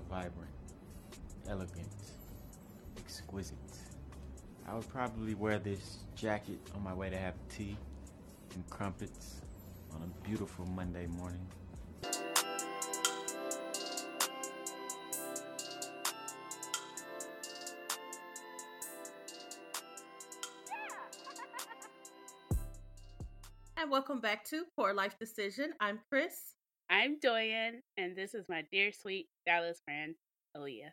vibrant, elegant, exquisite. I would probably wear this jacket on my way to have tea and crumpets on a beautiful Monday morning. And welcome back to Poor Life Decision. I'm Chris. I'm Doyen, and this is my dear sweet Dallas friend, Aaliyah.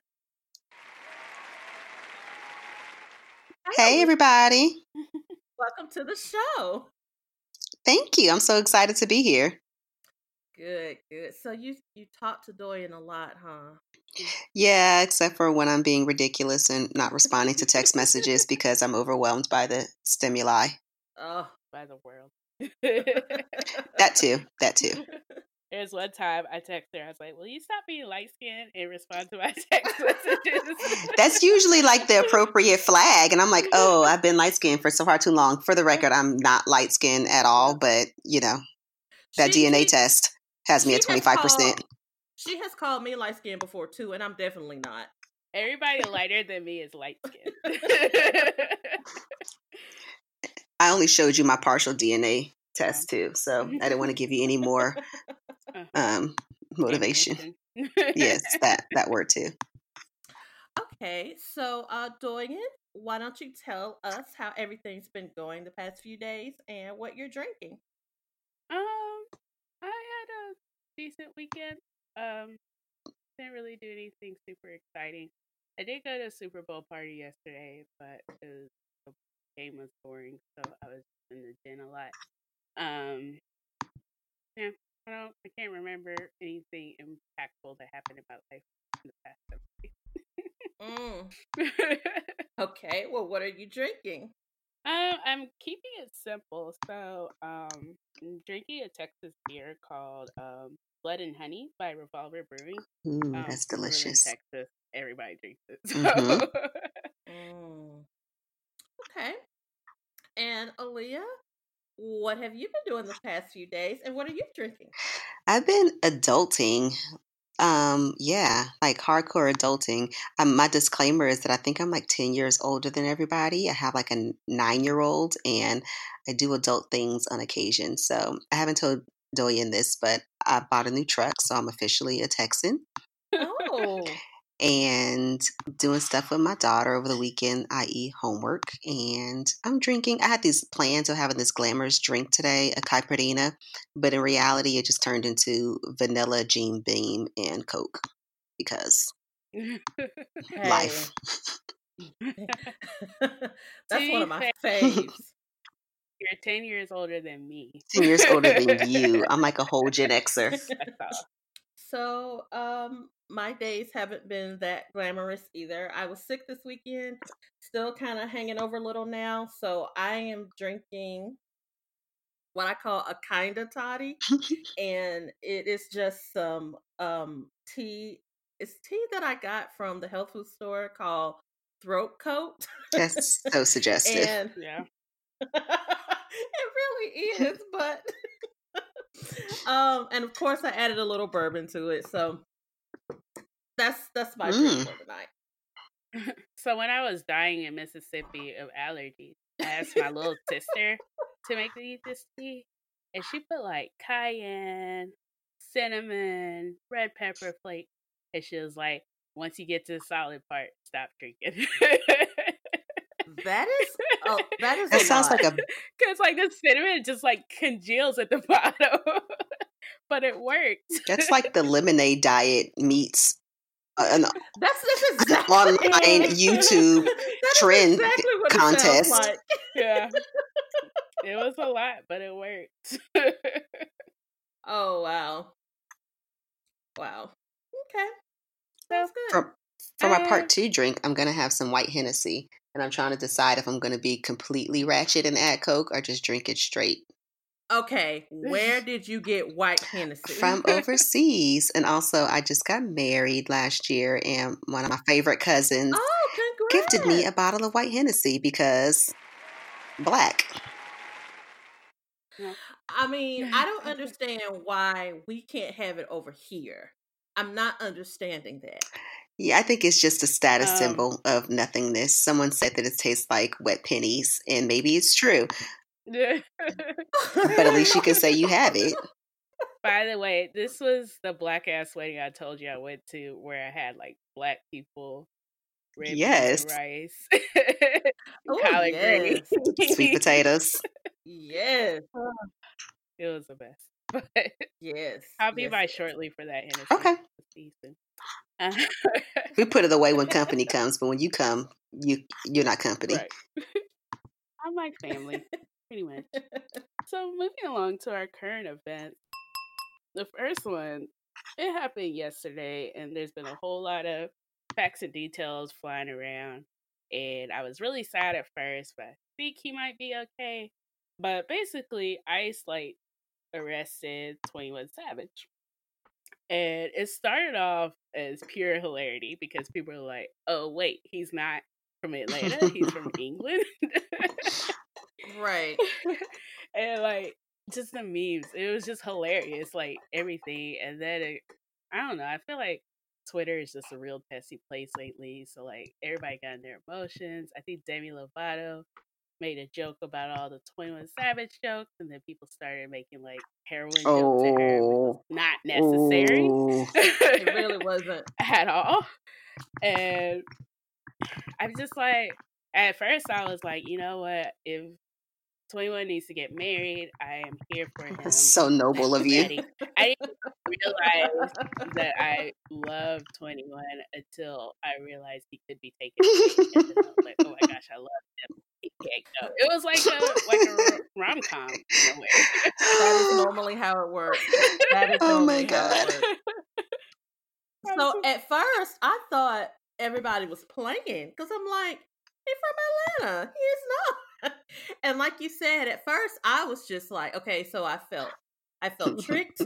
Hey, everybody. Welcome to the show. Thank you. I'm so excited to be here. Good, good. So you you talk to Doyen a lot, huh? Yeah, except for when I'm being ridiculous and not responding to text messages because I'm overwhelmed by the stimuli. Oh, by the world. That too. That too. There's one time I texted her, I was like, Will you stop being light skinned and respond to my text messages? That's usually like the appropriate flag. And I'm like, oh, mm-hmm. I've been light skinned for so far too long. For the record, I'm not light skinned at all, but you know, that She- DNA test has me at 25%. She has called me light skinned before too, and I'm definitely not. Everybody lighter than me is light skinned. I only showed you my partial DNA uh-huh. test too. So I didn't want to give you any more um, motivation. yes, that, that word too. Okay, so uh Doyen, why don't you tell us how everything's been going the past few days and what you're drinking? Um, I had a decent weekend. Um, didn't really do anything super exciting. I did go to a Super Bowl party yesterday, but it was the game was boring, so I was in the gym a lot. Um, yeah, I don't, I can't remember anything impactful that happened in my life in the past Mm, okay, well, what are you drinking? Um, I'm keeping it simple. So, um, I'm drinking a Texas beer called um, Blood and Honey by Revolver Brewing. Ooh, Um, that's delicious. Texas, everybody drinks it. So. Mhm. Mm. Okay. And Aaliyah, what have you been doing the past few days and what are you drinking? I've been adulting. Um, yeah, like hardcore adulting. Um, my disclaimer is that I think I'm like 10 years older than everybody. I have like a nine year old and I do adult things on occasion. So I haven't told Doyen this, but I bought a new truck. So I'm officially a Texan Oh, and doing stuff with my daughter over the weekend, i.e., homework. And I'm drinking. I had these plans of having this glamorous drink today, a caipirinha, but in reality, it just turned into vanilla Jim Beam and Coke because life. That's one of my fair- faves. You're 10 years older than me. 10 years older than you. I'm like a whole Gen Xer. So, um, my days haven't been that glamorous either. I was sick this weekend, still kind of hanging over a little now. So, I am drinking what I call a kind of toddy, and it is just some um tea. It's tea that I got from the health food store called Throat Coat. That's so suggestive. and Yeah. it really is, but um, and of course I added a little bourbon to it, so that's that's my drink Mm. for tonight. So when I was dying in Mississippi of allergies, I asked my little sister to make me this tea, and she put like cayenne, cinnamon, red pepper flake, and she was like, "Once you get to the solid part, stop drinking." That is oh, that is That a sounds lot. like a Because like the cinnamon just like congeals at the bottom, but it worked. that's like the lemonade diet meets an that's, that's exactly online YouTube That is trend exactly it contest. like. yeah, it was a lot, but it worked. Oh wow, wow. Okay, sounds good. for for my part two drink, I'm gonna have some white Hennessy, and I'm trying to decide if I'm gonna be completely ratchet and add Coke or just drink it straight Okay, where did you get white Hennessy from overseas. And also, I just got married last year, and one of my favorite cousins Oh, gifted me a bottle of white Hennessy because black. I mean, I don't understand why we can't have it over here. I'm not understanding that. Yeah, I think it's just a status Um, symbol of nothingness. Someone said that it tastes like wet pennies, and maybe it's true, Yeah. but at least you can say you have it. By the way, this was the black ass wedding I told you I went to where I had like black people, red Yes. rice, Oh, collard greens. Sweet potatoes. Yes. It was the best. But Yes. I'll be yes, by yes. shortly for that Hennessy. Okay. It's decent. Uh, We put it away when company comes, but when you come, you you're not company. right. I'm like family, pretty much. So moving along to our current events. The first one, it happened yesterday, and there's been a whole lot of facts and details flying around. And I was really sad at first, but I think he might be okay. But basically, Ice like arrested 21 Savage. And it started off as pure hilarity because people were like, oh, wait, he's not from Atlanta, he's from England. Right. and like just the memes, it was just hilarious, like everything. And then it, I don't know, I feel like Twitter is just a real pesky place lately. So like everybody got in their emotions. I think Demi Lovato made a joke about all the Twenty One Savage jokes, and then people started making like heroin jokes to her, was Oh, not necessary oh. It really wasn't. at all. And I'm just like, at first I was like, you know what? If 21 needs to get married, I am here for him. That's so noble of you. I didn't realize that I love 21 until I realized he could be taken away. And then I was like, oh my gosh, I love him. He can't go. It was like a like a rom com in a way. That is normally how it works. That is Oh my normally how it God. So at first, I thought everybody was playing because I'm like, he's from Atlanta. He is not. And like you said, at first, I was just like, okay, so I felt, I felt tricked,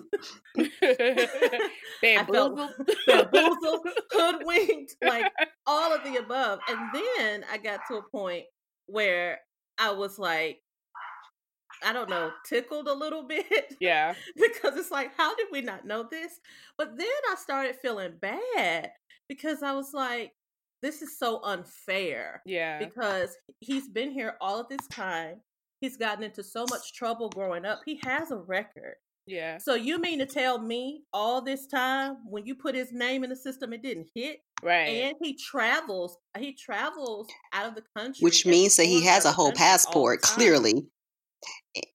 Bamboozled. bamboozled, hoodwinked, like all of the above. And then I got to a point where I was like, I don't know, tickled a little bit yeah. because it's like, how did we not know this? But then I started feeling bad because I was like, this is so unfair Yeah. because he's been here all of this time. He's gotten into so much trouble growing up. He has a record. Yeah. So you mean to tell me all this time when you put his name in the system it didn't hit? Right. And he travels, he travels out of the country. Which means that he has a whole country all the passport, clearly.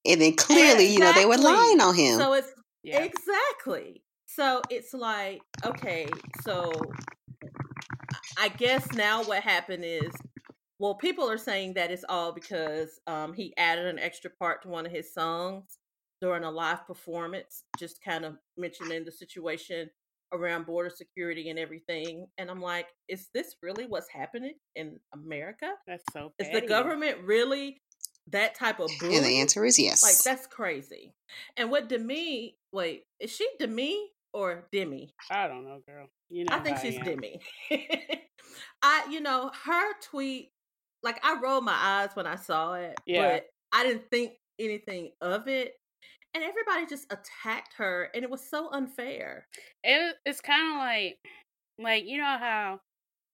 And then clearly, you know, they were lying on him. So it's yeah. Exactly. So it's like, okay, so I guess now what happened is, well, people are saying that it's all because um, he added an extra part to one of his songs during a live performance, just kind of mentioning the situation around border security and everything. And I'm like, is this really what's happening in America? That's so Is the government really that type of and the answer is yes. Like that's crazy. And what Demi? Wait, is she Demi or Demi? I don't know, girl. You know I think she's am. Demi. I, you know, her tweet. Like I rolled my eyes when I saw it, Yeah. but I didn't think anything of it. And everybody just attacked her, and it was so unfair. It, it's kind of like, like you know how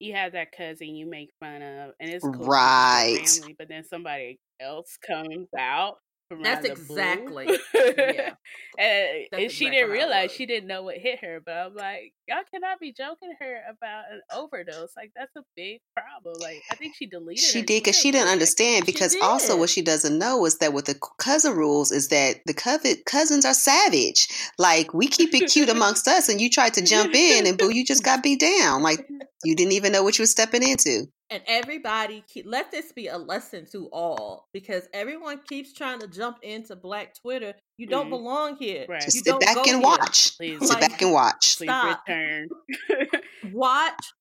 you have that cousin you make fun of, and it's cool 'cause it's your Right. family, but then somebody else comes out. From That's out of the blue. exactly- yeah. and, That's and she exactly didn't realize she didn't know what hit her. But I'm like, y'all cannot be joking her about an overdose. Like that's a big problem. Like I think she deleted. She did because she didn't understand. She Because also, what she doesn't know is that with the cousin rules is that the cousin cousins are savage. Like we keep it cute amongst us, and you tried to jump in, and boo, you just got beat down. Like you didn't even know what you were stepping into. And everybody, keep, let this be a lesson to all because everyone keeps trying to jump into Black Twitter. You don't Mhm. belong here. Right. Just You sit don't back and here. watch. Please, Sit back and watch. please stop. return. watch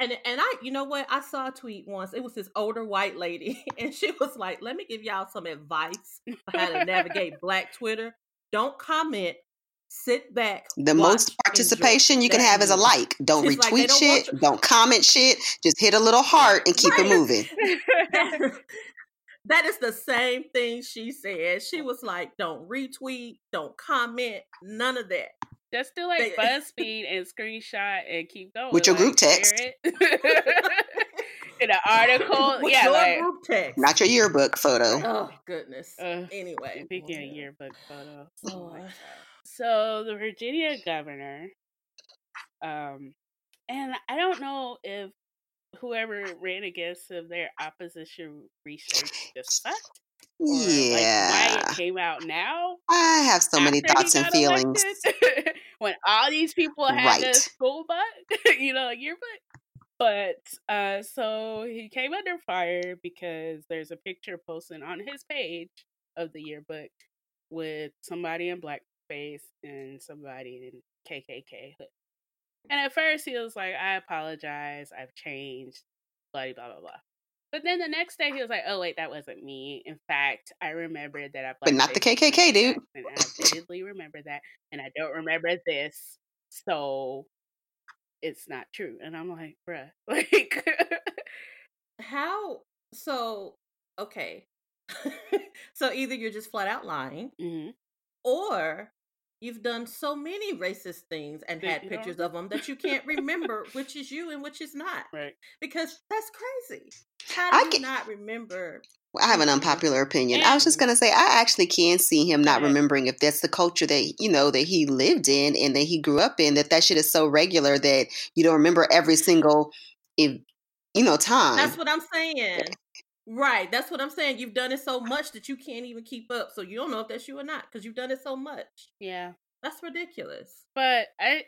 and and I you know what I saw a tweet once it was this older white lady and she was like let me give y'all some advice for how to navigate black Twitter don't comment sit back The watch, most enjoy. participation you can That's have is a like. Don't She's like, retweet don't shit. want Don't comment shit. Just hit a little heart and keep Right. it moving. that is the same thing she said she was like don't retweet don't comment none of that Just do like BuzzFeed and screenshot and keep going with your like, group text. In an article, With yeah, your like group text. Not your yearbook photo. Oh goodness. Uh, anyway, Speaking of yearbook photos. Oh my God. So the Virginia governor, um, and I don't know if whoever ran against him, their opposition research just sucked, or like why Yeah. it came out now I have so many thoughts and feelings. elected, when all these people had Right. school book, you know, yearbook. But uh, so he came under fire because there's a picture posted on his page of the yearbook with somebody in blackface and somebody in KKK hood. And at first he was like, "I apologize, I've changed," blah blah blah blah. But then the next day he was like, "Oh wait, that wasn't me. In fact, I remembered that I But not the KKK, dude. And I vividly remember that, and I don't remember this, so it's not true." And I'm like, "Bruh, like." How so okay. so either you're just flat out lying mhm. or you've done so many racist things and had you don't- pictures of them that you can't remember which is you and which is not. Right. Because that's crazy. How I do you get- not remember? I have an unpopular opinion. I was just gonna say I actually can see him not Go remembering if that's the culture that you know that he lived in and that he grew up in. That that shit is so regular that you don't remember every single, if, you know, time. That's what I'm saying. Right. That's what I'm saying. You've done it so much that you can't even keep up. So you don't know if that's you or not because you've done it so much. Yeah. That's ridiculous. But I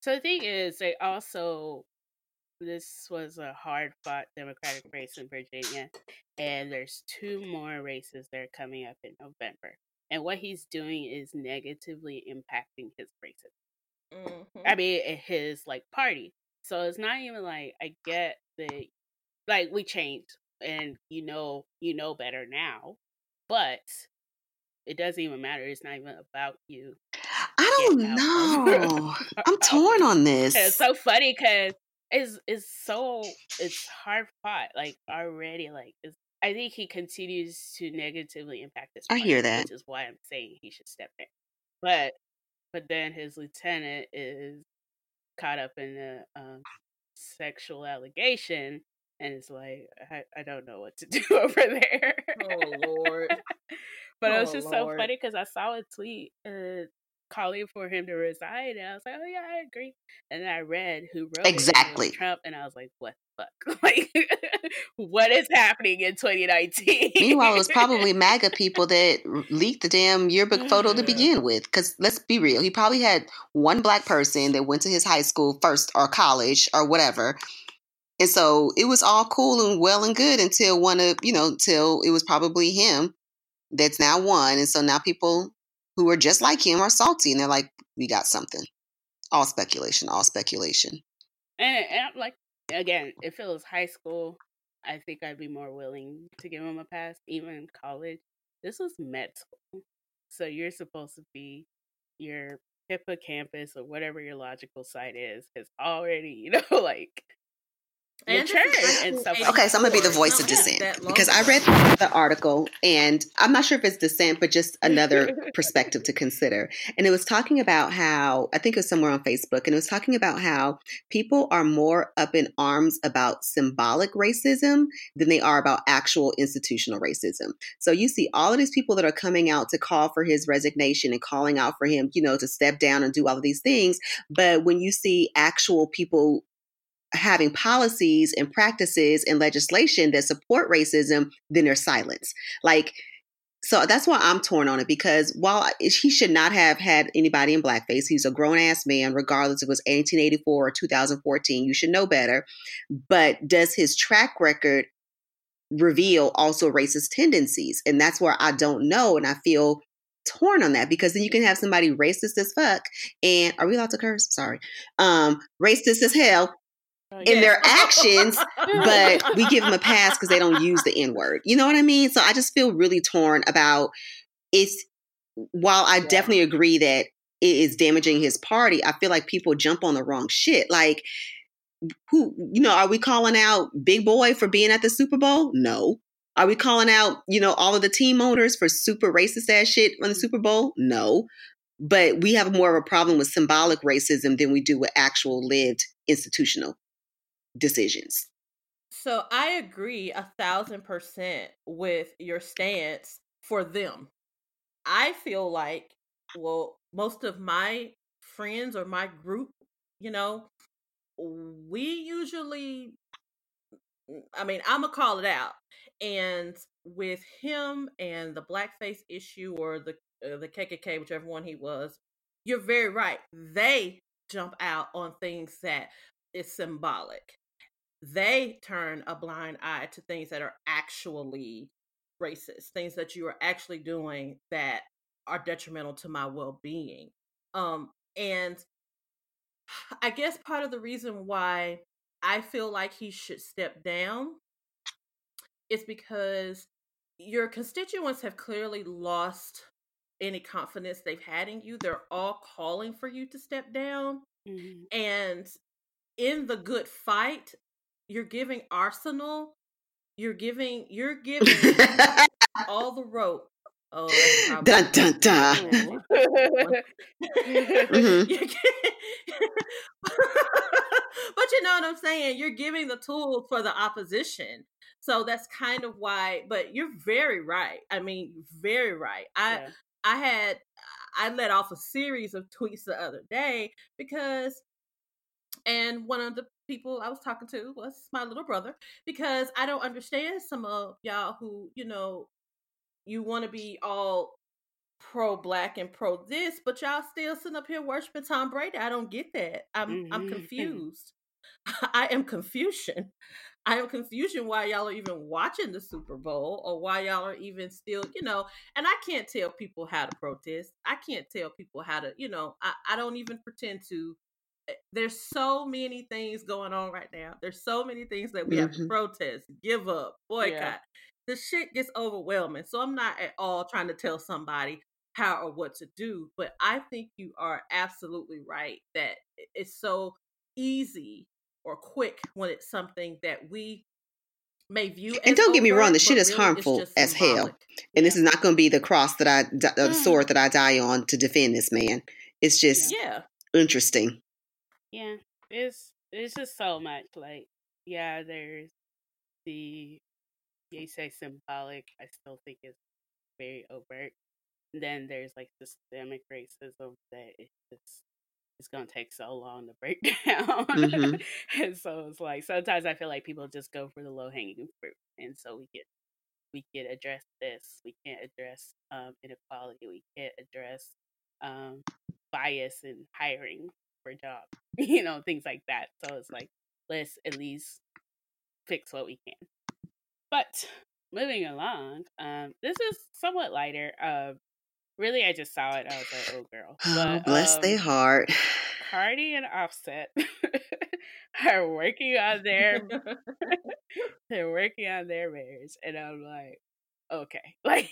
so the thing is they also this was a hard fought Democratic race in Virginia and there's two more races that are coming up in November. And what he's doing is negatively impacting his races. Mhm. I mean his like party. So it's not even like I get the like we changed and you know you know better now. But it doesn't even matter. It's not even about you. I don't know. I'm torn on this. It's so funny because it's it's so it's hard fought like already like it's, I think he continues to negatively impact this. I hear that. which is why I'm saying he should step in. But but then his lieutenant is caught up in a um, sexual allegation, and it's like I, I don't know what to do over there. Oh Lord. But it was Oh, just Lord. so funny because I saw a tweet uh, calling for him to resign, and I was like, "Oh yeah, I agree." And then I read who wrote Exactly. Trump, and I was like, "What the fuck? like, what is happening in 2019?" Meanwhile, it was probably MAGA people that leaked the damn yearbook photo to begin with. Because let's be real, he probably had one black person that went to his high school first or college or whatever. And so it was all cool and well and good until one of, you know, till it was probably him that's now one. And so now people who are just like him are salty and they're like, we got something. All speculation, all speculation. and, and like, again, if it was high school, I think I'd be more willing to give him a pass. Even college, this was med school, so you're supposed to be your hippocampus or whatever your logical site is has already, you know, like is matured and stuff. Okay, so I'm gonna be the voice not of dissent long because I read the article and I'm not sure if it's dissent, but just another perspective to consider. And it was talking about how I think it was somewhere on Facebook, and it was talking about how people are more up in arms about symbolic racism than they are about actual institutional racism. So you see all of these people that are coming out to call for his resignation and calling out for him, you know, to step down and do all of these things. But when you see actual people having policies and practices and legislation that support racism, then there's silence. Like, so that's why I'm torn on it because while he should not have had anybody in blackface, he's a grown ass man, regardless if it was 1884 or 2014. You should know better. But does his track record reveal also racist tendencies? And that's where I don't know. And I feel torn on that because then you can have somebody racist as fuck and are we allowed to curse? Sorry. Um, racist as hell Oh, in yeah. their actions, but we give them a pass because they don't use the N word. You know what I mean? So I just feel really torn about it's. While I Yeah. definitely agree that it is damaging his party, I feel like people jump on the wrong shit. Like, who you know, are we calling out Big Boi for being at the Super Bowl? No. Are we calling out you know all of the team owners for super racist ass shit on the mm-hmm. Super Bowl? No. but we have more of a problem with symbolic racism than we do with actual lived institutional decisions. So I agree a thousand percent with your stance for them. I feel like, well, most of my friends or my group, you know, we usually, I mean, I'm gonna call it out. And with him and the blackface issue or the uh, the KKK, whichever one he was, you're very right. They jump out on things that is symbolic. They turn a blind eye to things that are actually racist, things that you are actually doing that are detrimental to my well-being. Um and I guess part of the reason why I feel like he should step down is because your constituents have clearly lost any confidence they've had in you. They're all calling for you to step down. Mm-hmm. And in the good fight, you're giving Arsenal, you're giving, you're giving all the rope. Oh, dun dun dun. mm-hmm. but you know what I'm saying? You're giving the tools for the opposition. So that's kind of why, but you're very right. I mean, very right. I yeah. I had I let off a series of tweets the other day because and one of the people I was talking to was my little brother because I don't understand some of y'all who, you know, you want to be all pro black and pro this, but y'all still sitting up here worshiping Tom Brady. I don't get that. I'm mm-hmm. I'm confused. I am confusion. I am confusion why y'all are even watching the Super Bowl or why y'all are even still, you know, and I can't tell people how to protest. I can't tell people how to, you know, I, I don't even pretend to. Eh, there's so many things going on right now. There's so many things that we mm-hmm. have to mm-hmm. protest, give up, boycott. Yeah. The shit gets overwhelming. So I'm not at all trying to tell somebody how or what to do, but I think you are absolutely right that it's so easy or quick when it's something that we may view. And don't get me wrong, the shit is really harmful as hell. And yeah. this is not going to be the cross that I, the mm. sword that I die on to defend this man. It's just yeah interesting. Yeah, it's it's just so much. Like, yeah, there's the you say symbolic. I still think it's very overt. And then there's like systemic racism that it's just it's gonna take so long to break down. Mm-hmm. and so it's like sometimes I feel like people just go for the low hanging fruit, and so we get we can't address this, we can't address um, inequality, we can't address um, bias in hiring for jobs, you know, things like that. So it's like let's at least fix what we can. But moving along, um, this is somewhat lighter. Uh, Really, I just saw it. I was like, "Oh, girl." Oh, bless um, their heart. Cardi and Offset are working on their they're working on their marriage, and I'm like, okay, like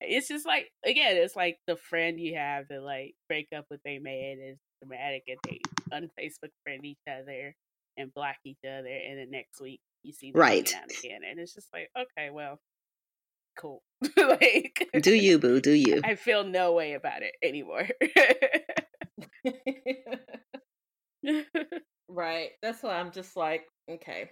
it's just like again, it's like the friend you have that like break up with a man is dramatic, and they unFacebook friend each other and block each other, and then next week you see them right again, and it's just like, okay, well, cool. like, do you, boo? Do you? I feel no way about it anymore. right. That's why I'm just like, okay,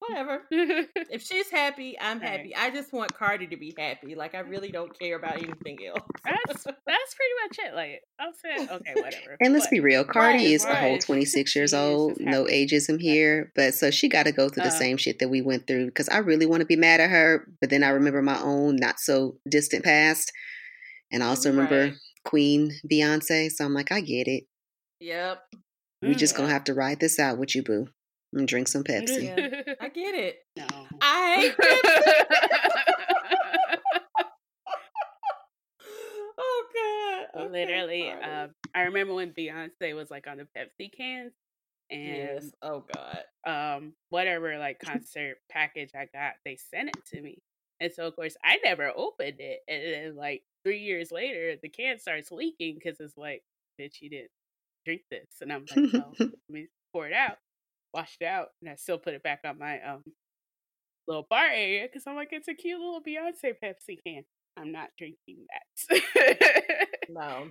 whatever. if she's happy, I'm happy. Right. I just want Cardi to be happy. Like I really don't care about anything else. that's that's pretty much it. Like I'm saying, okay, whatever. And let's but, be real, Cardi right, is right. a whole 26 years old. No ageism here, but so she got to go through the uh, same shit that we went through. Because I really want to be mad at her, but then I remember my own not so distant past, and I also remember Queen Beyonce. So I'm like, I get it. Yep. We just gonna have to ride this out with you, boo and drink some Pepsi. Yeah, I get it. No. I oh god. Okay, Literally, uh, I remember when Beyonce was like on the Pepsi cans. And yes. Oh god. Um, whatever like concert package I got, they sent it to me. And so of course I never opened it. And then like three years later, the can starts leaking because it's like, bitch, you didn't drink this. And I'm like, oh, let me pour it out washed it out, and I still put it back on my um little bar area because I'm like, it's a cute little Beyonce Pepsi can. I'm not drinking that. no,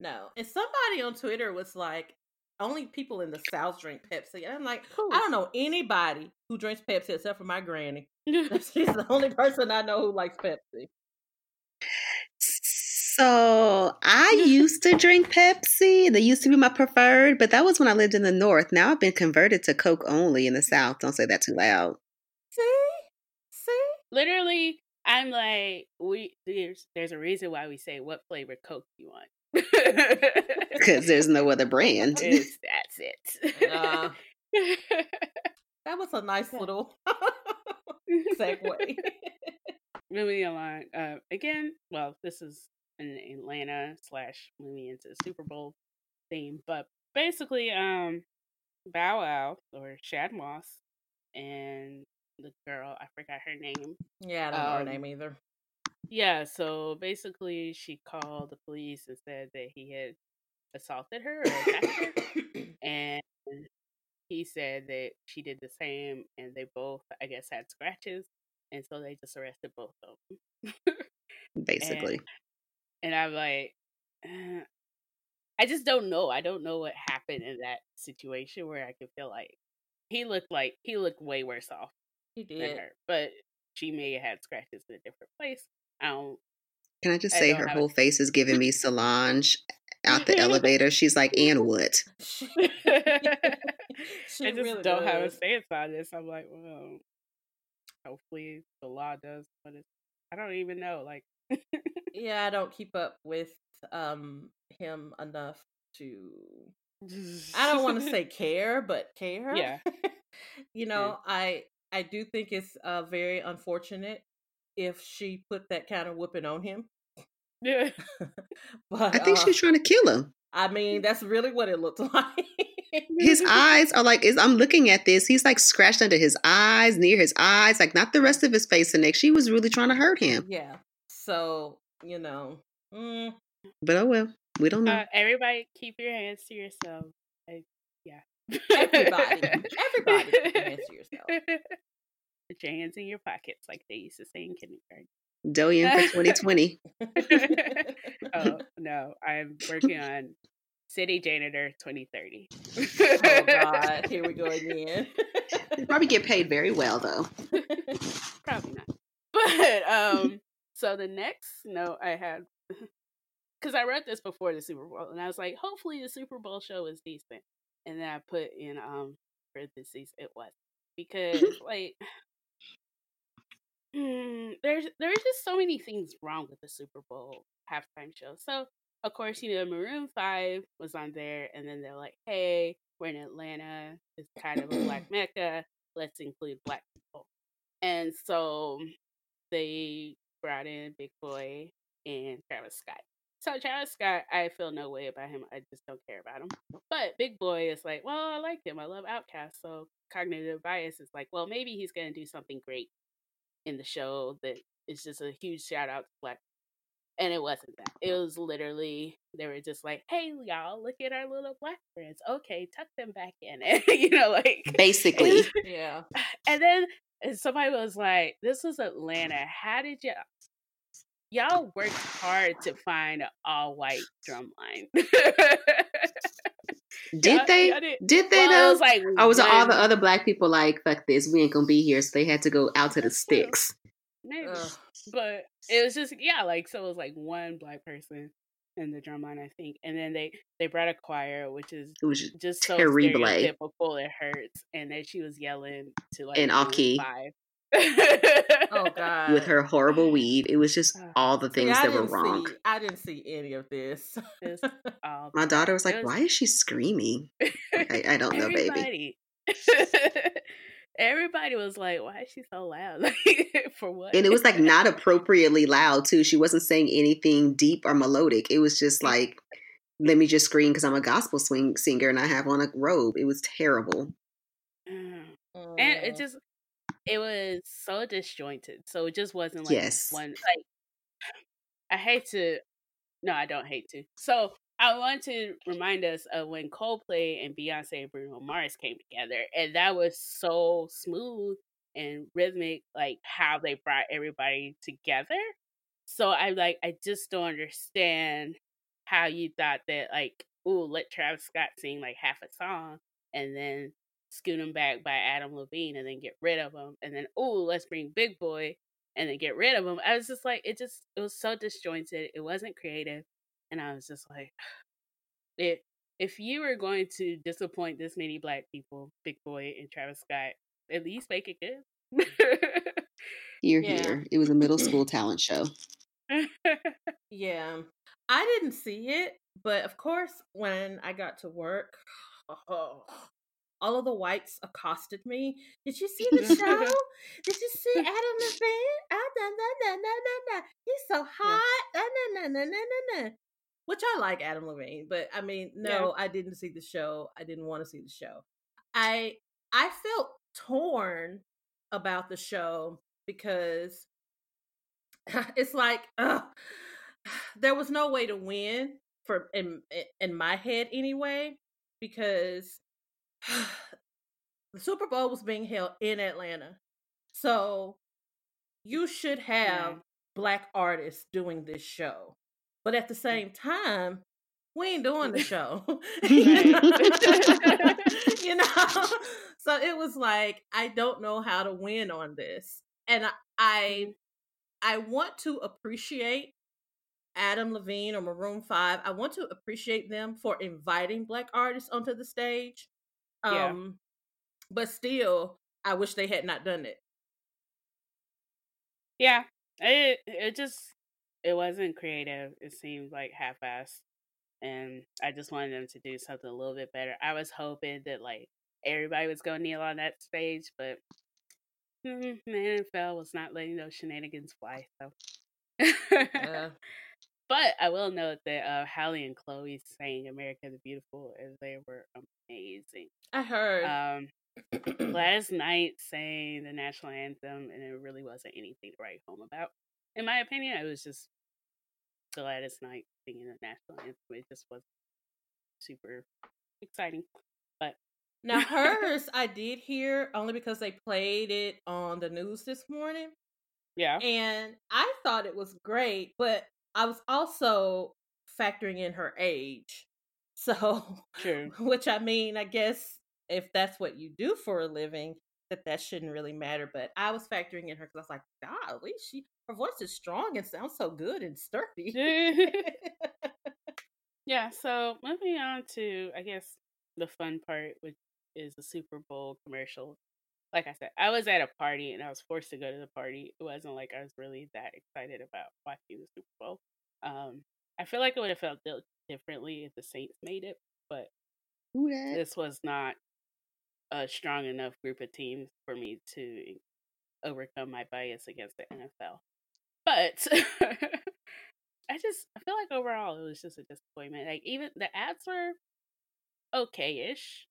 no. And somebody on Twitter was like, only people in the South drink Pepsi. And I'm like, I don't know anybody who drinks Pepsi except for my granny. She's the only person I know who likes Pepsi. So I used to drink Pepsi. They used to be my preferred, but that was when I lived in the North. Now I've been converted to Coke only in the South. Don't say that too loud. See? See? Literally, I'm like, we there's there's a reason why we say what flavor Coke you want. Because there's no other brand. It's, that's it. Uh, that was a nice little segue. moving along. Uh, again, well, this is an Atlanta slash moving into the Super Bowl theme, but basically, um, Bow Wow or Shad Moss and the girl, I forgot her name. Yeah, I don't know her Um, name either. Yeah, so basically, she called the police and said that he had assaulted her or attacked her, and he said that she did the same, and they both, I guess, had scratches, and so they just arrested both of them. Basically. And I'm like, uh, I just don't know. I don't know what happened in that situation where I could feel like he looked like he looked way worse off He than did. her, but she may have had scratches in a different place. I don't. Can I just I say her whole face is giving me Solange out the elevator? She's like, and what? She, I just really don't have a does. stance on this. I'm like, well, hopefully the law does, but it's, I don't even know. Like, Yeah, I don't keep up with um him enough to I don't want to say care, but care. Yeah. you know, I I do think it's uh very unfortunate if she put that kind of whooping on him. yeah. But I think uh, she's trying to kill him. I mean, that's really what it looked like. His eyes are like, is I'm looking at this. He's like scratched under his eyes, near his eyes, like not the rest of his face and neck. She was really trying to hurt him. yeah. So, you know, mm, But oh well, we don't know. Uh, everybody, keep your hands to yourself. I, yeah. everybody, everybody, keep your hands to yourself. Put your hands in your pockets, like they used to say in kindergarten. Doyen for 2020. oh no, I'm working on City Janitor 2030. oh God, here we go again. They probably get paid very well though. Probably not. But um, so the next note I had, because I read this before the Super Bowl, and I was like, hopefully the Super Bowl show is decent, and then I put in um parentheses it was because like. mm, there's there's just so many things wrong with the Super Bowl halftime show. So of course, you know, Maroon Five was on there, and then they're like, "Hey, we're in Atlanta. It's kind of a black mecca. Let's include black people." And so they brought in Big Boi and Travis Scott. So Travis Scott, I feel no way about him. I just don't care about him. But Big Boi is like, well, I like him. I love Outkast. So cognitive bias is like, well, maybe he's gonna do something great in the show that is just a huge shout out to black. And it wasn't that. It was literally they were just like, "Hey, y'all, look at our little black friends. Okay, tuck them back in." And you know, like Basically. yeah. and then and somebody was like, "This is Atlanta. How did you?" Y'all worked hard to find an all white drumline?" Did they? did- Did they well, though? was like or was it all the other black people like, fuck this, we ain't gonna be here, so they had to go out to the sticks. maybe. Ugh. but it was just yeah, like so it was like one black person in the drum line, I think, and then they they brought a choir, which is It was just so Terrible. stereotypical it hurts, and then she was yelling to like And key. five. Oh God. with her horrible weave. It was just all the things that were wrong. See, I didn't see any of this. Just My daughter was like, was- "Why is she screaming?" I, I don't know, baby. Everybody. Everybody was like, "Why is she so loud? Like, for what?" And it was like not appropriately loud too. She wasn't saying anything deep or melodic. It was just like, "Let me just scream because I'm a gospel swing singer and I have on a robe." It was terrible. Mm. and it just it was so disjointed. So it just wasn't like Yes. one like I hate to no, I don't hate to. So I want to remind us of when Coldplay and Beyonce and Bruno Mars came together, and that was so smooth and rhythmic, like how they brought everybody together. So I like I just don't understand how you thought that like, ooh, let Travis Scott sing like half a song and then scoot him back by Adam Levine and then get rid of him and then ooh, let's bring Big Boi and then get rid of him. I was just like, it just it was so disjointed. It wasn't creative, and I was just like, it. If you were going to disappoint this many black people, Big Boi and Travis Scott, at least make it good. here, yeah. here. It was a middle school talent show. yeah. I didn't see it, but of course, when I got to work, oh, all of the whites accosted me. Did you see the show? Did you see Adam Levine? Ah, na, na, na, na, na, na. He's so hot. Ah, na, na, na, na, na, na. Which I like Adam Levine, but I mean, no, yeah. I didn't see the show. I didn't want to see the show. I I felt torn about the show because it's like uh, there was no way to win for in in my head anyway because the Super Bowl was being held in Atlanta. So you should have yeah. black artists doing this show. But at the same time, we ain't doing the show. you know? So it was like I don't know how to win on this. And I I, mm. I want to appreciate Adam Levine or Maroon 5. I want to appreciate them for inviting black artists onto the stage. Um, yeah. but still, I wish they had not done it. Yeah, it it just it wasn't creative. It seemed like half-assed, and I just wanted them to do something a little bit better. I was hoping that like everybody was going to kneel on that stage, but mm, the NFL was not letting those shenanigans fly. So. yeah. But I will note that uh, Halle and Chloe sang "America the Beautiful" and they were amazing. I heard. Um, last night sang the national anthem, and it really wasn't anything to write home about. In my opinion, it was just Gladys Knight singing the national anthem. It just was super exciting. But now hers, I did hear only because they played it on the news this morning. Yeah, and I thought it was great, but I was also factoring in her age. So, True. which I mean, I guess if that's what you do for a living, that that shouldn't really matter. But I was factoring in her because I was like, golly, she her voice is strong and sounds so good and sturdy. yeah. So moving on to, I guess, the fun part, which is the Super Bowl commercial. Like I said, I was at a party and I was forced to go to the party. It wasn't like I was really that excited about watching the Super Bowl. Um, I feel like it would have felt differently if the Saints made it, but this was not a strong enough group of teams for me to overcome my bias against the NFL. But I just I feel like overall it was just a disappointment. Like even the ads were okay-ish,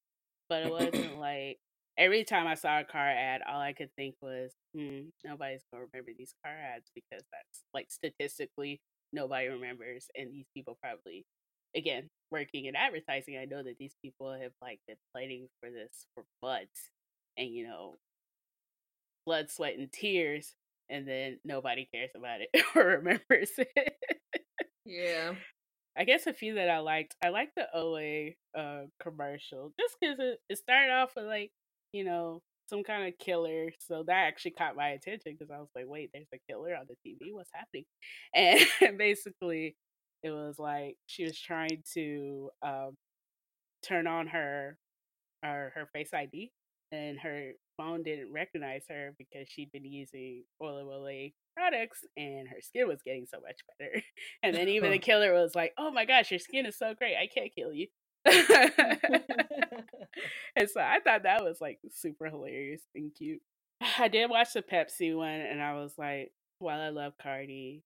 but it wasn't like every time I saw a car ad, all I could think was, hmm, nobody's gonna remember these car ads because that's like statistically nobody remembers, and these people probably again, working in advertising, I know that these people have like been fighting for this for months and you know, blood, sweat, and tears, and then nobody cares about it or remembers it. yeah. I guess a few that I liked. I liked the Olay uh, commercial just because it, it started off with like, you know, some kind of killer. So that actually caught my attention because I was like, wait, there's a killer on the TV. What's happening? And basically, it was like she was trying to um, turn on her her her face ID, and her phone didn't recognize her because she'd been using Olay products, and her skin was getting so much better. And then even the killer was like, "Oh my gosh, your skin is so great! I can't kill you." and so I thought that was like super hilarious and cute. I did watch the Pepsi one, and I was like, while I love Cardi,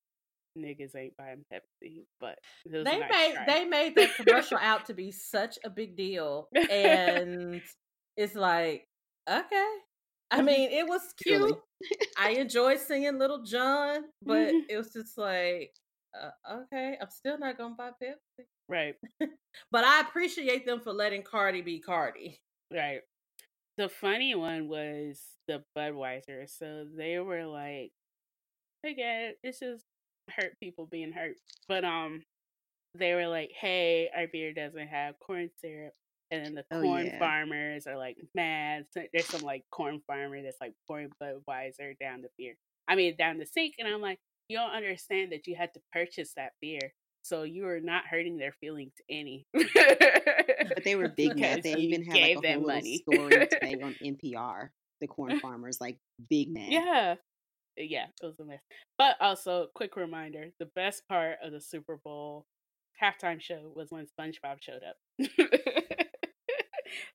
niggas ain't buying Pepsi, but they nice made try. they made the commercial out to be such a big deal, and it's like okay. I mean, it was cute. I enjoyed singing Lil Jon, but it was just like, uh, okay, I'm still not gonna buy Pepsi. Right. but I appreciate them for letting Cardi be Cardi. Right. The funny one was the Budweiser. So they were like, again, it's just hurt people being hurt. But um they were like, "Hey, our beer doesn't have corn syrup," and then the Oh, corn yeah. farmers are like mad. So there's some like corn farmer that's like pouring Budweiser down the beer. I mean, down the sink, and I'm like, you don't understand that you had to purchase that beer, so you are not hurting their feelings any. But they were big mad. They even had gave like a them whole money. story today on NPR. The corn farmers like big mad. Yeah. Yeah, it was a mess. But also, quick reminder the best part of the Super Bowl halftime show was when SpongeBob showed up.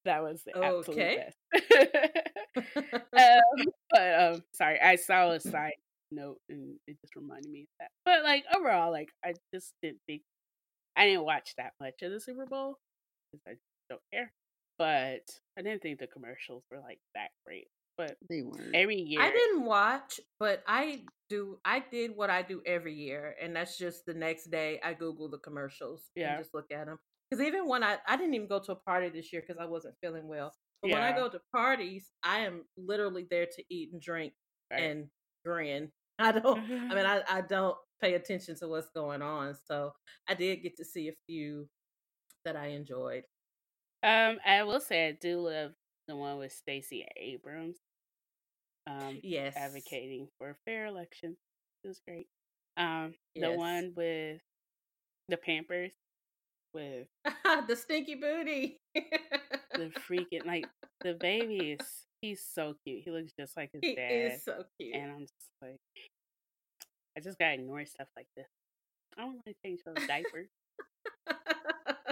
that was the absolute best. um, but um, sorry, I saw a side note and it just reminded me of that. But like overall, like I just didn't think I didn't watch that much of the Super Bowl because I don't care. But I didn't think the commercials were like that great. But They weren't. every year, I didn't watch, but I do. I did what I do every year, and that's just the next day I Google the commercials Yeah. and just look at them. Because even when I I didn't even go to a party this year because I wasn't feeling well. But when I go to parties, I am literally there to eat and drink Right. and grin. I don't. I mean, I I don't pay attention to what's going on. So I did get to see a few that I enjoyed. Um, I will say I do love the one with Stacey Abrams. Um, Yes, advocating for a fair election. It was great. Um, the one with the Pampers with the stinky booty. the freaking like the baby is he's so cute. He looks just like his he dad, is so cute. and I'm just like, I just gotta ignore stuff like this. I don't want to change those diapers.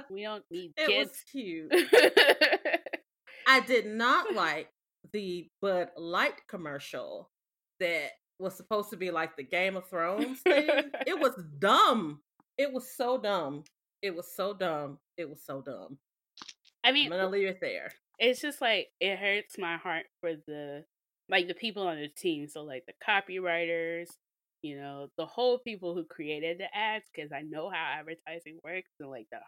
We don't need it was kids. cute. I did not like the Bud Light commercial that was supposed to be like the Game of Thrones thing. it was dumb. It was so dumb. It was so dumb. It was so dumb. I mean, I'm gonna leave it there. it's just like it hurts my heart for the like the people on the team so like the copywriters you know the whole people who created the ads because i know how advertising works and like the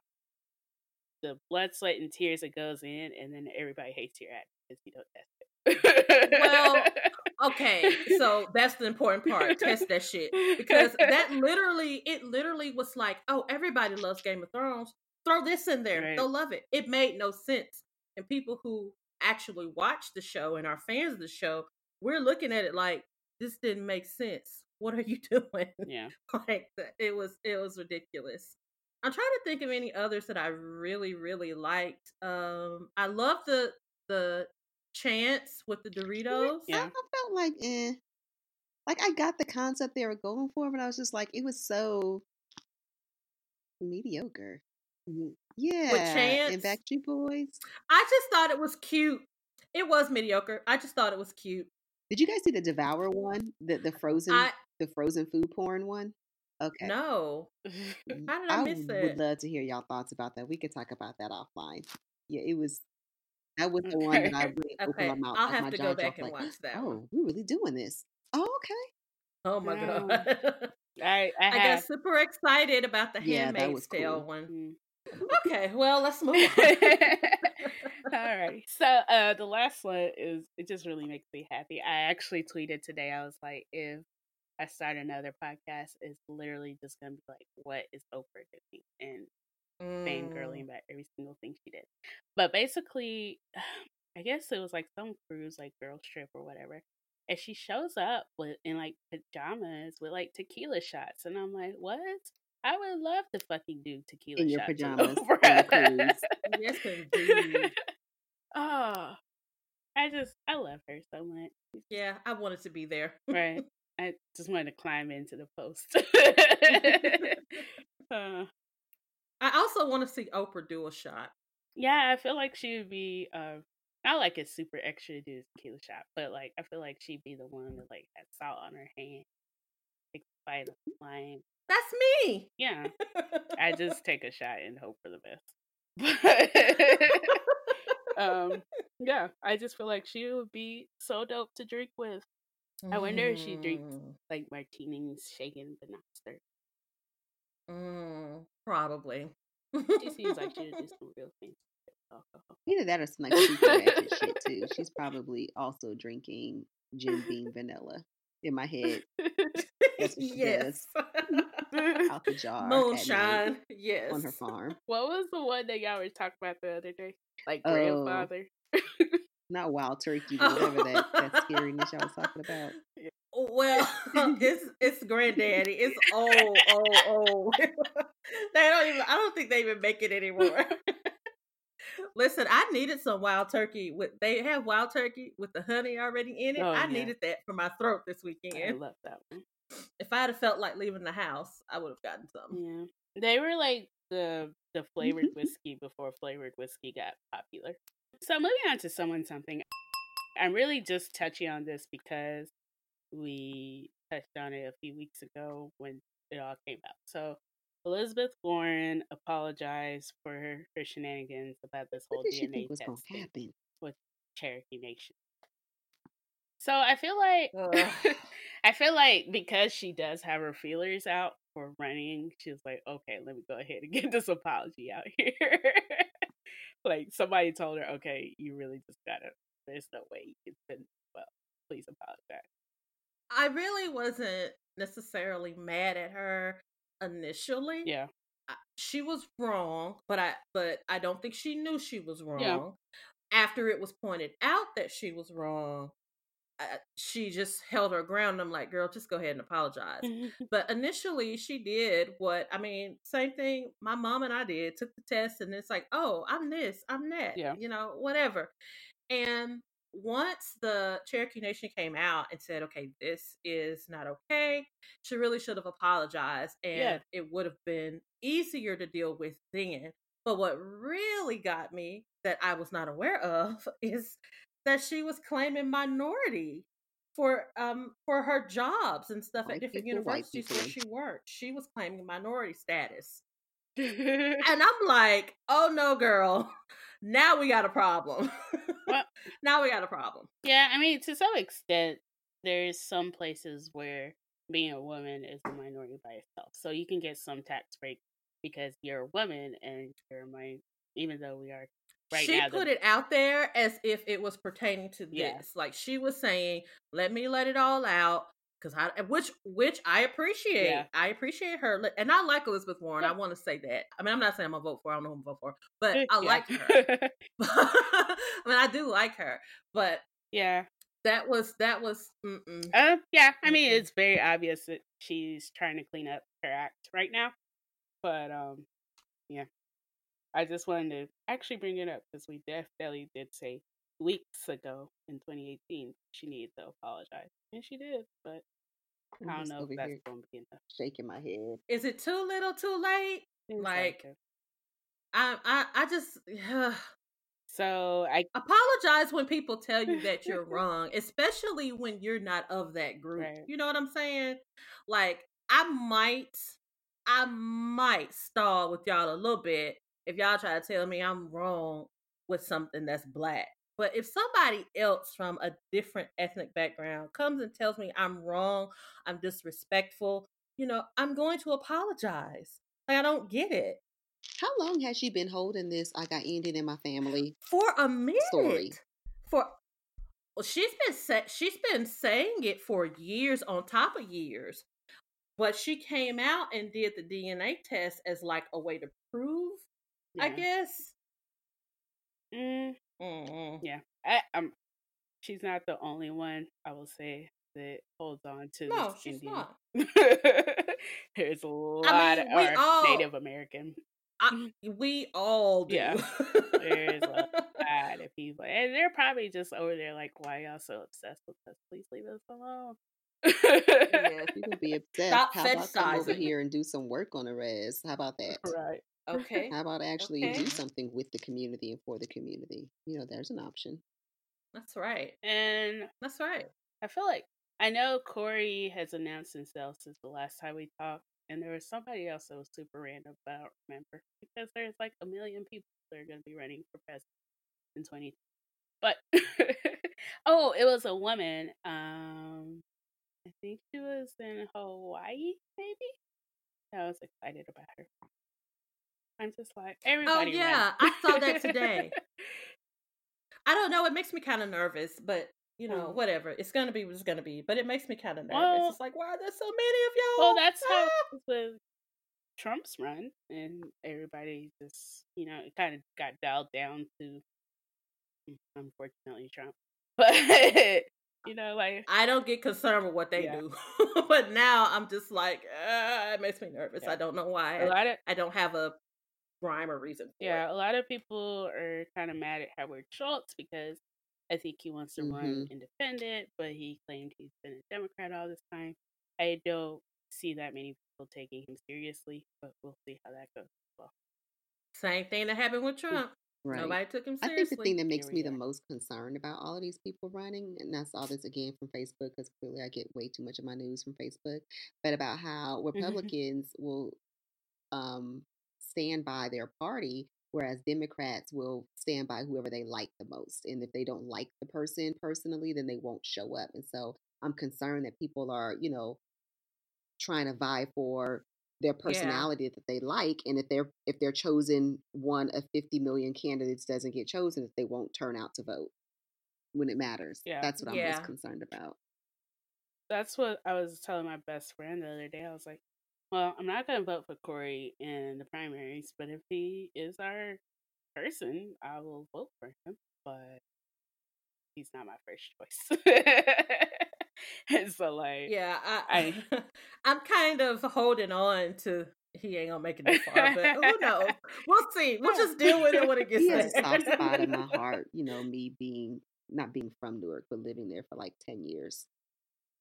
the blood sweat and tears that goes in and then everybody hates your act because you don't test it Well, Okay, so that's the important part. Test that shit because that literally, it literally was like, oh, everybody loves Game of Thrones. Throw this in there, Right. they'll love it. It made no sense, and people who actually watch the show and are fans of the show, we're looking at it like this didn't make sense. What are you doing? yeah like it was it was ridiculous i'm trying to think of any others that i really really liked um i love the the chance with the doritos Yeah. I, I felt like, eh. Like I got the concept they were going for, but I was just like, it was so mediocre. Mhm. Yeah, Chance? and Backstreet Boys. i just thought it was cute it was mediocre i just thought it was cute Did you guys see the Devour one? The the frozen i the frozen food porn one? Okay. no how did i, miss would it love to hear y'all thoughts about that. We could talk about that offline. Yeah, it was. That was the one that I really opened my mouth. i'll have my to go back and like, watch that Oh, we're really doing this. Oh, okay. oh my No. god i i, i got super excited about the Yeah, that handmaid's tale cool. one Mm. okay well let's move on All right. So uh the last one is it just really makes me happy. I actually tweeted today. I was like, if I start another podcast, it's literally just gonna be like, what is Oprah doing? And Mm. fangirling about every single thing she did. But basically, I guess it was like some cruise, like girl trip or whatever. And she shows up with in like pajamas with like tequila shots, and I'm like, what? I would love to fucking do tequila In your shots pajamas on Oprah. a cruise. yes indeed oh, I just I love her so much. Yeah, I wanted to be there. Right. I just wanted to climb into the post. uh, I also want to see Oprah do a shot. yeah, I feel like she would be uh not like a super extra to do a tequila shot, but like I feel like she'd be the one that like had salt on her hand, take a bite of. That's me. Yeah, I just take a shot and hope for the best. Um, yeah, I just feel like she would be so dope to drink with. I wonder if she drinks Mm, like martinis shaken but not stirred. mm, probably. She seems like she would do some real things alcohol. Either that or some like shit too. She's probably also drinking Jim Beam vanilla. In my head, That's what she yes. out the jar. Moonshine. Yes. on her farm. what was the one that y'all were talking about the other day? Like Oh. grandfather. Not wild turkey, whatever that, that scariness y'all was talking about. Well, it's it's granddaddy. It's old, old, old. they don't even. I don't think they even make it anymore. Listen, I needed some wild turkey. With they have wild turkey with the honey already in it. Oh, I yeah. needed that for my throat this I weekend. love that one. If I had felt like leaving the house, I would have gotten some. Yeah. They were like the the flavored whiskey before flavored whiskey got popular. So moving on to someone something. I'm really just touching on this because we touched on it a few weeks ago when it all came out. So Elizabeth Warren apologized for her, her shenanigans about this whole What did she DNA gonna happen? with Cherokee Nation. So I feel like. I feel like because she does have her feelers out for running, she's like, okay, let me go ahead and get this apology out here. like somebody told her, okay, you really just gotta. There's no way you can spend. Well, please apologize. I really wasn't necessarily mad at her initially. Yeah, she was wrong, but I but I don't think she knew she was wrong. Yeah. After it was pointed out that she was wrong, I, she just held her ground. I'm like, girl, just go ahead and apologize. but initially, she did what I mean. Same thing my mom and I did. Took the test, and it's like, oh, I'm this, I'm that. Yeah. You know, whatever. And once the Cherokee Nation came out and said, okay, this is not okay, she really should have apologized and Yeah. it would have been easier to deal with then. But what really got me that I was not aware of is that she was claiming minority for um for her jobs and stuff White at different people, universities where she worked. She was claiming minority status. And I'm like, oh no, girl. Now we got a problem. Well- now we got a problem. Yeah, I mean, to some extent, there's some places where being a woman is a minority by itself, so you can get some tax break because you're a woman and you're a min- Even though we are right she now, the- put it out there as if it was pertaining to this. Yeah. Like she was saying, "Let me let it all out." Because I, which, which I appreciate. Yeah. I appreciate her, and I like Elizabeth Warren. Yeah. I want to say that. I mean, I'm not saying I'm gonna vote for. her. I don't know who I'm gonna vote for, but I like her. I mean, I do like her, but yeah. that was that was. Mm-mm. Uh, yeah, I mean, Mm-mm. it's very obvious that she's trying to clean up her act right now. But um, yeah, I just wanted to actually bring it up because we definitely did say weeks ago in 2018 she needed to apologize, and she did. But I'm I don't know over if that's here going to be enough. shaking my head. Is it too little, too late? Like- I, I, I just. so I apologize when people tell you that you're wrong, especially when you're not of that group. Right. You know what I'm saying? Like, I might, I might stall with y'all a little bit if y'all try to tell me I'm wrong with something that's black. But if somebody else from a different ethnic background comes and tells me I'm wrong, I'm disrespectful, you know, I'm going to apologize. Like, I don't get it. How long has she been holding this? I got ended in my family. for a minute. Story. For well, she's been sa- she's been saying it for years on top of years, but she came out and did the DNA test as like a way to prove, I guess. Mm, Mm-mm. yeah, I, I'm. She's not the only one. I will say that holds on to No, she's Indian. not. There's a lot mean, of all- Native American. I, we all do. Yeah. There's a lot of people, and they're probably just over there like, "Why y'all so obsessed with us? Please leave us alone." yeah. if You can be obsessed. Stop How about come over here and do some work on the res? How about that? right. Okay. How about actually Okay. do something with the community and for the community? You know, there's an option. That's right. And That's right. I feel like I know Cory has announced himself since the last time we talked, and there was somebody else that was super random, but I don't remember because there's like a million people that are going to be running for president in 20. But oh, it was a woman. Um, I think she was in Hawaii, maybe. I was excited about her. I'm just like everybody. Oh, yeah. I saw that today. I don't know. It makes me kind of nervous, but you know, Mm. whatever. It's gonna be what it's gonna be. But it makes me kind of nervous. Well- it's like, why are there so many of y'all? Well, that's how Ah! was with Trump's run, and everybody just, you know, it kind of got dialed down to, mm, unfortunately, Trump. But you know, like I don't get concerned with what they Yeah. do, but now I'm just like, uh, it makes me nervous. Yeah. I don't know why. of I don't have a rhyme or reason. Yeah, it. a lot of people are kind of mad at Howard Schultz because I think he wants to run independent, but he claimed he's been a Democrat all this time. I don't see that many people taking him seriously, but we'll see how that goes. Well, Same thing that happened with Trump. Right. Nobody took him I think the thing that makes me the most concerned about all of these people running, and I saw this again from Facebook because clearly I get way too much of my news from Facebook, but about how Republicans will um, stand by their party, whereas Democrats will stand by whoever they like the most. And if they don't like the person personally, then they won't show up. And so I'm concerned that people are, you know, trying to vie for their personality that they like and if they're if they're chosen one of 50 million candidates doesn't get chosen if they won't turn out to vote when it matters Yeah. that's what i'm Yeah. most concerned about that's what I was telling my best friend the other day. I was like, well, I'm not going to vote for Cory in the primaries, but if he is our person, I will vote for him. But he's not my first choice. and so, like, Yeah, I, I- I am kind of holding on to he ain't gonna make it this far, but who knows? We'll see. We'll just deal with it when it gets he has a soft spot in my heart you know me being not being from newark but living there for like 10 years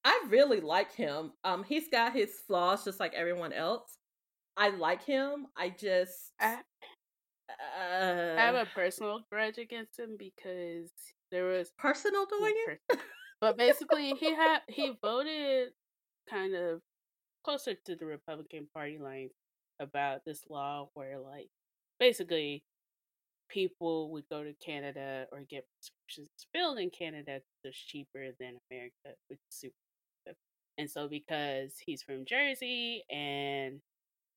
I really like him. Um, he's got his flaws just like everyone else. I like him. I just I, uh, I have a personal grudge against him because there was personal doing it. person. But basically, he had he voted kind of closer to the Republican Party line about this law where, like, basically, people would go to Canada or get prescriptions filled in Canada 'cause it's cheaper than America, which is super. And so, because he's from Jersey and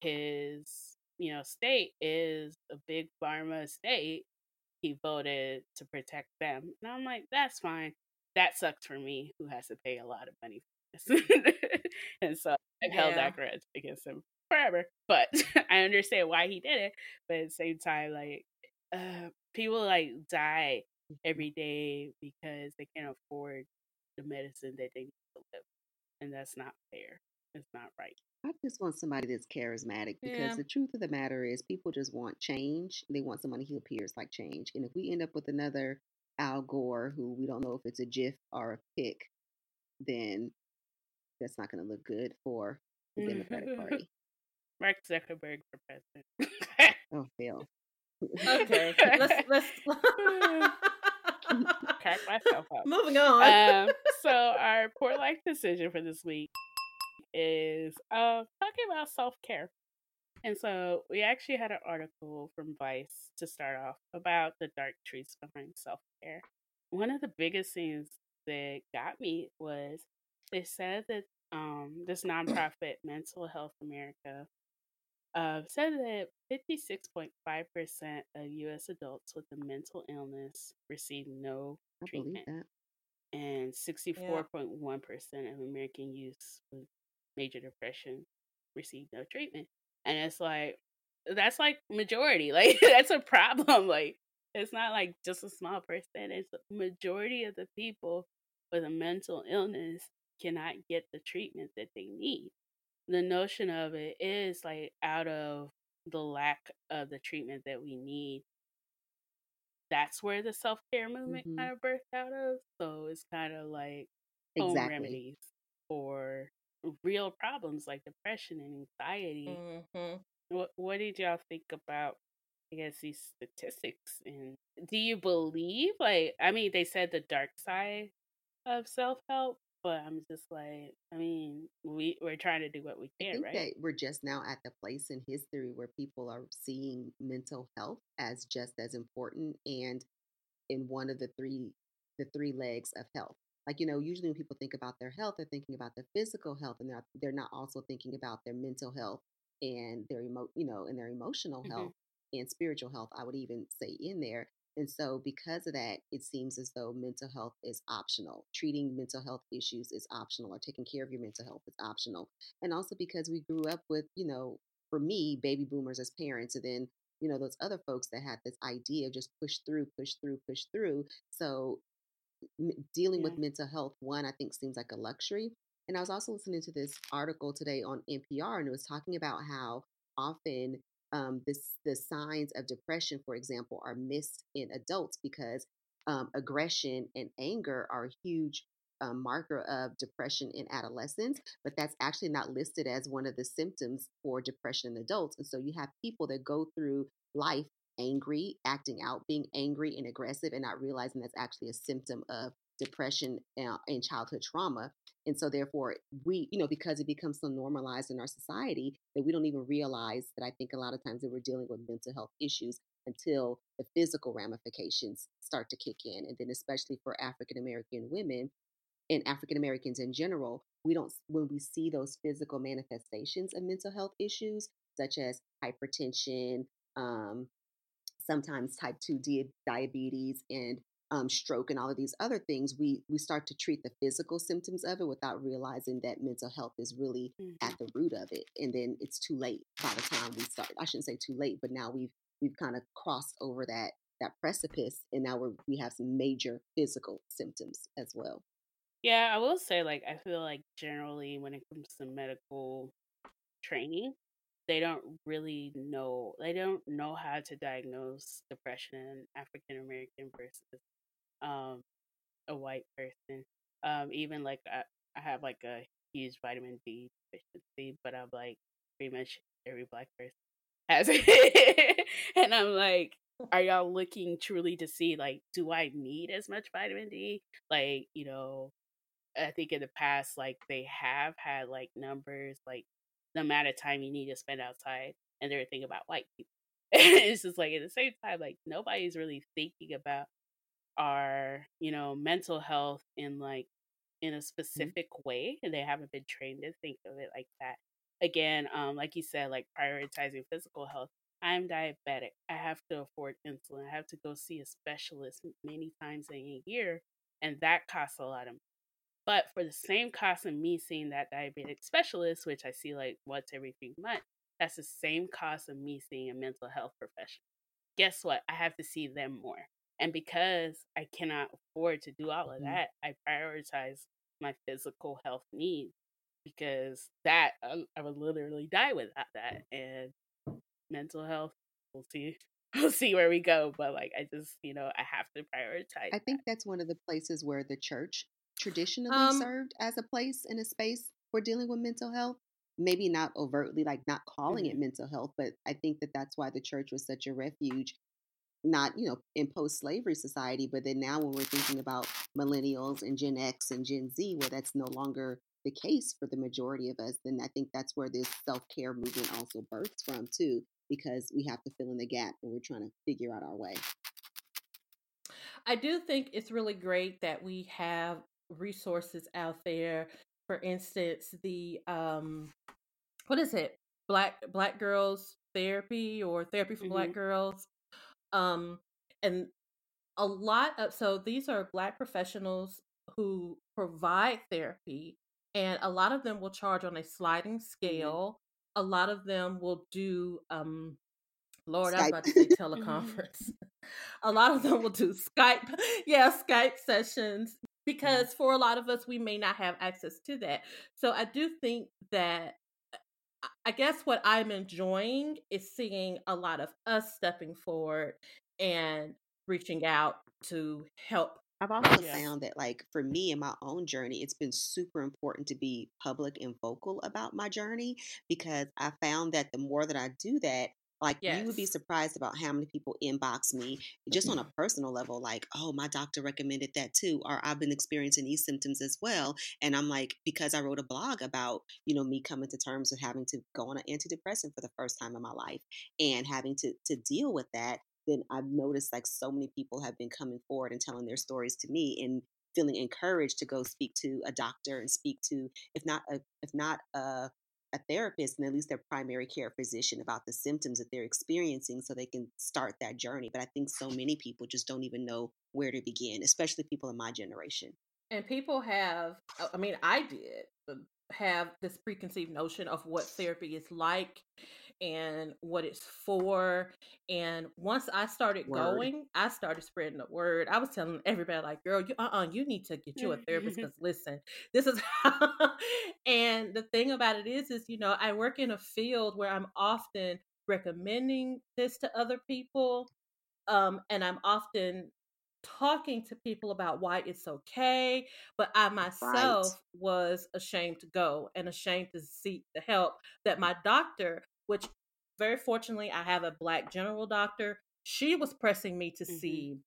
his you know state is a big pharma state, he voted to protect them. And I'm like, that's fine. That sucks for me, who has to pay a lot of money for this. and so I've held Yeah. that grudge against him forever. But I understand why he did it. But at the same time, like, uh, people like die every day because they can't afford the medicine that they need to live. And that's not fair. It's not right. I just want somebody that's charismatic because Yeah. the truth of the matter is people just want change. They want somebody who appears like change. And if we end up with another Al Gore who we don't know if it's a GIF or a pic, then that's not going to look good for the Democratic mm-hmm. Party. Mark Zuckerberg for president. Oh, hell. Okay, let's let's Crack myself up. moving on. um, so our poor life decision for this week is uh talking about self care. And so we actually had an article from Vice to start off about the dark truths behind self care. One of the biggest things that got me was they said that um this nonprofit Mental Health America uh, said that 56.5% of U.S. adults with a mental illness receive no I treatment and 64.1% of American youths with major depression receive no treatment. And it's like, that's like majority. Like, that's a problem. Like, it's not like just a small percentage. The majority of the people with a mental illness cannot get the treatment that they need. The notion of it is like out of the lack of the treatment that we need that's where the self care movement Mhm. kind of birthed out of. So it's kind of like home Exactly. remedies for real problems like depression and anxiety. hmm What what did y'all think about I guess these statistics and do you believe like I mean they said the dark side of self help, but I'm just like I mean we we're trying to do what we can, right? we're just now at the place in history where people are seeing mental health as just as important and in one of the three the three legs of health. Like you know, usually when people think about their health, they're thinking about their physical health, and they're they're not also thinking about their mental health and their emo you know and their emotional Mhm. health and spiritual health. I would even say in there. And so, because of that, it seems as though mental health is optional. Treating mental health issues is optional, or taking care of your mental health is optional. And also because we grew up with, you know, for me, baby boomers as parents, and then, you know, those other folks that had this idea of just push through, push through, push through. So, m- dealing Yeah. with mental health, one, I think seems like a luxury. And I was also listening to this article today on NPR, and it was talking about how often um, this the signs of depression, for example, are missed in adults because um, aggression and anger are a huge um, marker of depression in adolescents, but that's actually not listed as one of the symptoms for depression in adults. And so you have people that go through life angry, acting out, being angry and aggressive, and not realizing that's actually a symptom of depression uh, and childhood trauma. And so, therefore, we, you know, because it becomes so normalized in our society that we don't even realize that I think a lot of times that we're dealing with mental health issues until the physical ramifications start to kick in. And then, especially for African American women and African Americans in general, we don't, when we see those physical manifestations of mental health issues, such as hypertension, um, sometimes type 2 diabetes and um, stroke and all of these other things, we we start to treat the physical symptoms of it without realizing that mental health is really Mhm. at the root of it, and then it's too late by the time we start. I shouldn't say too late, but now we've we've kind of crossed over that that precipice, and now we're we have some major physical symptoms as well. Yeah, I will say, like, I feel like generally when it comes to medical training, they don't really know, they don't know how to diagnose depression in African American versus um, a white person. Um, even like I, I have like a huge vitamin D deficiency, but I'm like pretty much every black person has it, and I'm like, are y'all looking truly to see like, do I need as much vitamin D? Like, you know, I think in the past, like they have had like numbers, like the amount of time you need to spend outside, and they're thinking about white people. it's just like at the same time, like nobody's really thinking about our, you know, mental health in like in a specific way, and they haven't been trained to think of it like that. Again, um, like you said, like prioritizing physical health. I'm diabetic. I have to afford insulin. I have to go see a specialist many times in a year, and that costs a lot of money. but for the same cost of me seeing that diabetic specialist, which I see like once every few months, that's the same cost of me seeing a mental health professional. Guess what? I have to see them more. And because I cannot afford to do all of Mhm. that, I prioritize my physical health needs because that I, I would literally die without that. And mental health, we'll see. We'll see where we go. But like, I just, you know, I have to prioritize. I that. think that's one of the places where the church traditionally Um, served as a place and a space for dealing with mental health. Maybe not overtly, like not calling it mental health, but I think that that's why the church was such a refuge. Not, you know, in post slavery society, but then now when we're thinking about millennials and Gen X and Gen Z, where that's no longer the case for the majority of us, then I think that's where this self care movement also births from, too, because we have to fill in the gap and we're trying to figure out our way. I do think it's really great that we have resources out there. For instance, the um, what is it? Black Black Girls Therapy or Therapy for Black Mhm. Girls. Um, and a lot of so these are Black professionals who provide therapy, and a lot of them will charge on a sliding scale. A lot of them will do um, Lord, I was Skype. about to say teleconference. a lot of them will do Skype, yeah, Skype sessions because for a lot of us, we may not have access to that. So I do think that I- guess what I'm enjoying is seeing a lot of us stepping forward and reaching out to help. I've also found that, like, for me in my own journey, it's been super important to be public and vocal about my journey because I found that the more that I do that, like, you would be surprised about how many people inbox me just on a mm-hmm. personal level, like, oh, my doctor recommended that too, or I've been experiencing these symptoms as well. And I'm like, because I wrote a blog about, you know, me coming to terms with having to go on an antidepressant for the first time in my life and having to, to deal with that then I've noticed like so many people have been coming forward and telling their stories to me and feeling encouraged to go speak to a doctor and speak to if not a if not a a therapist and at least their primary care physician about the symptoms that they're experiencing so they can start that journey. But I think so many people just don't even know where to begin, especially people in my generation. And people have, uh, I mean, I did uh, have this preconceived notion of what therapy is like and what it's for. And once I started word. going, I started spreading the word. I was telling everybody, like, girl, you uh uh you need to get you a therapist because listen, this is how and the thing about it is, is you know, I work in a field where I'm often recommending this to other people. Um, and I'm often talking to people about why it's okay, but I myself right. was ashamed to go and ashamed to seek the help that my doctor, which very fortunately I have a black general doctor, she was pressing me to mm-hmm. see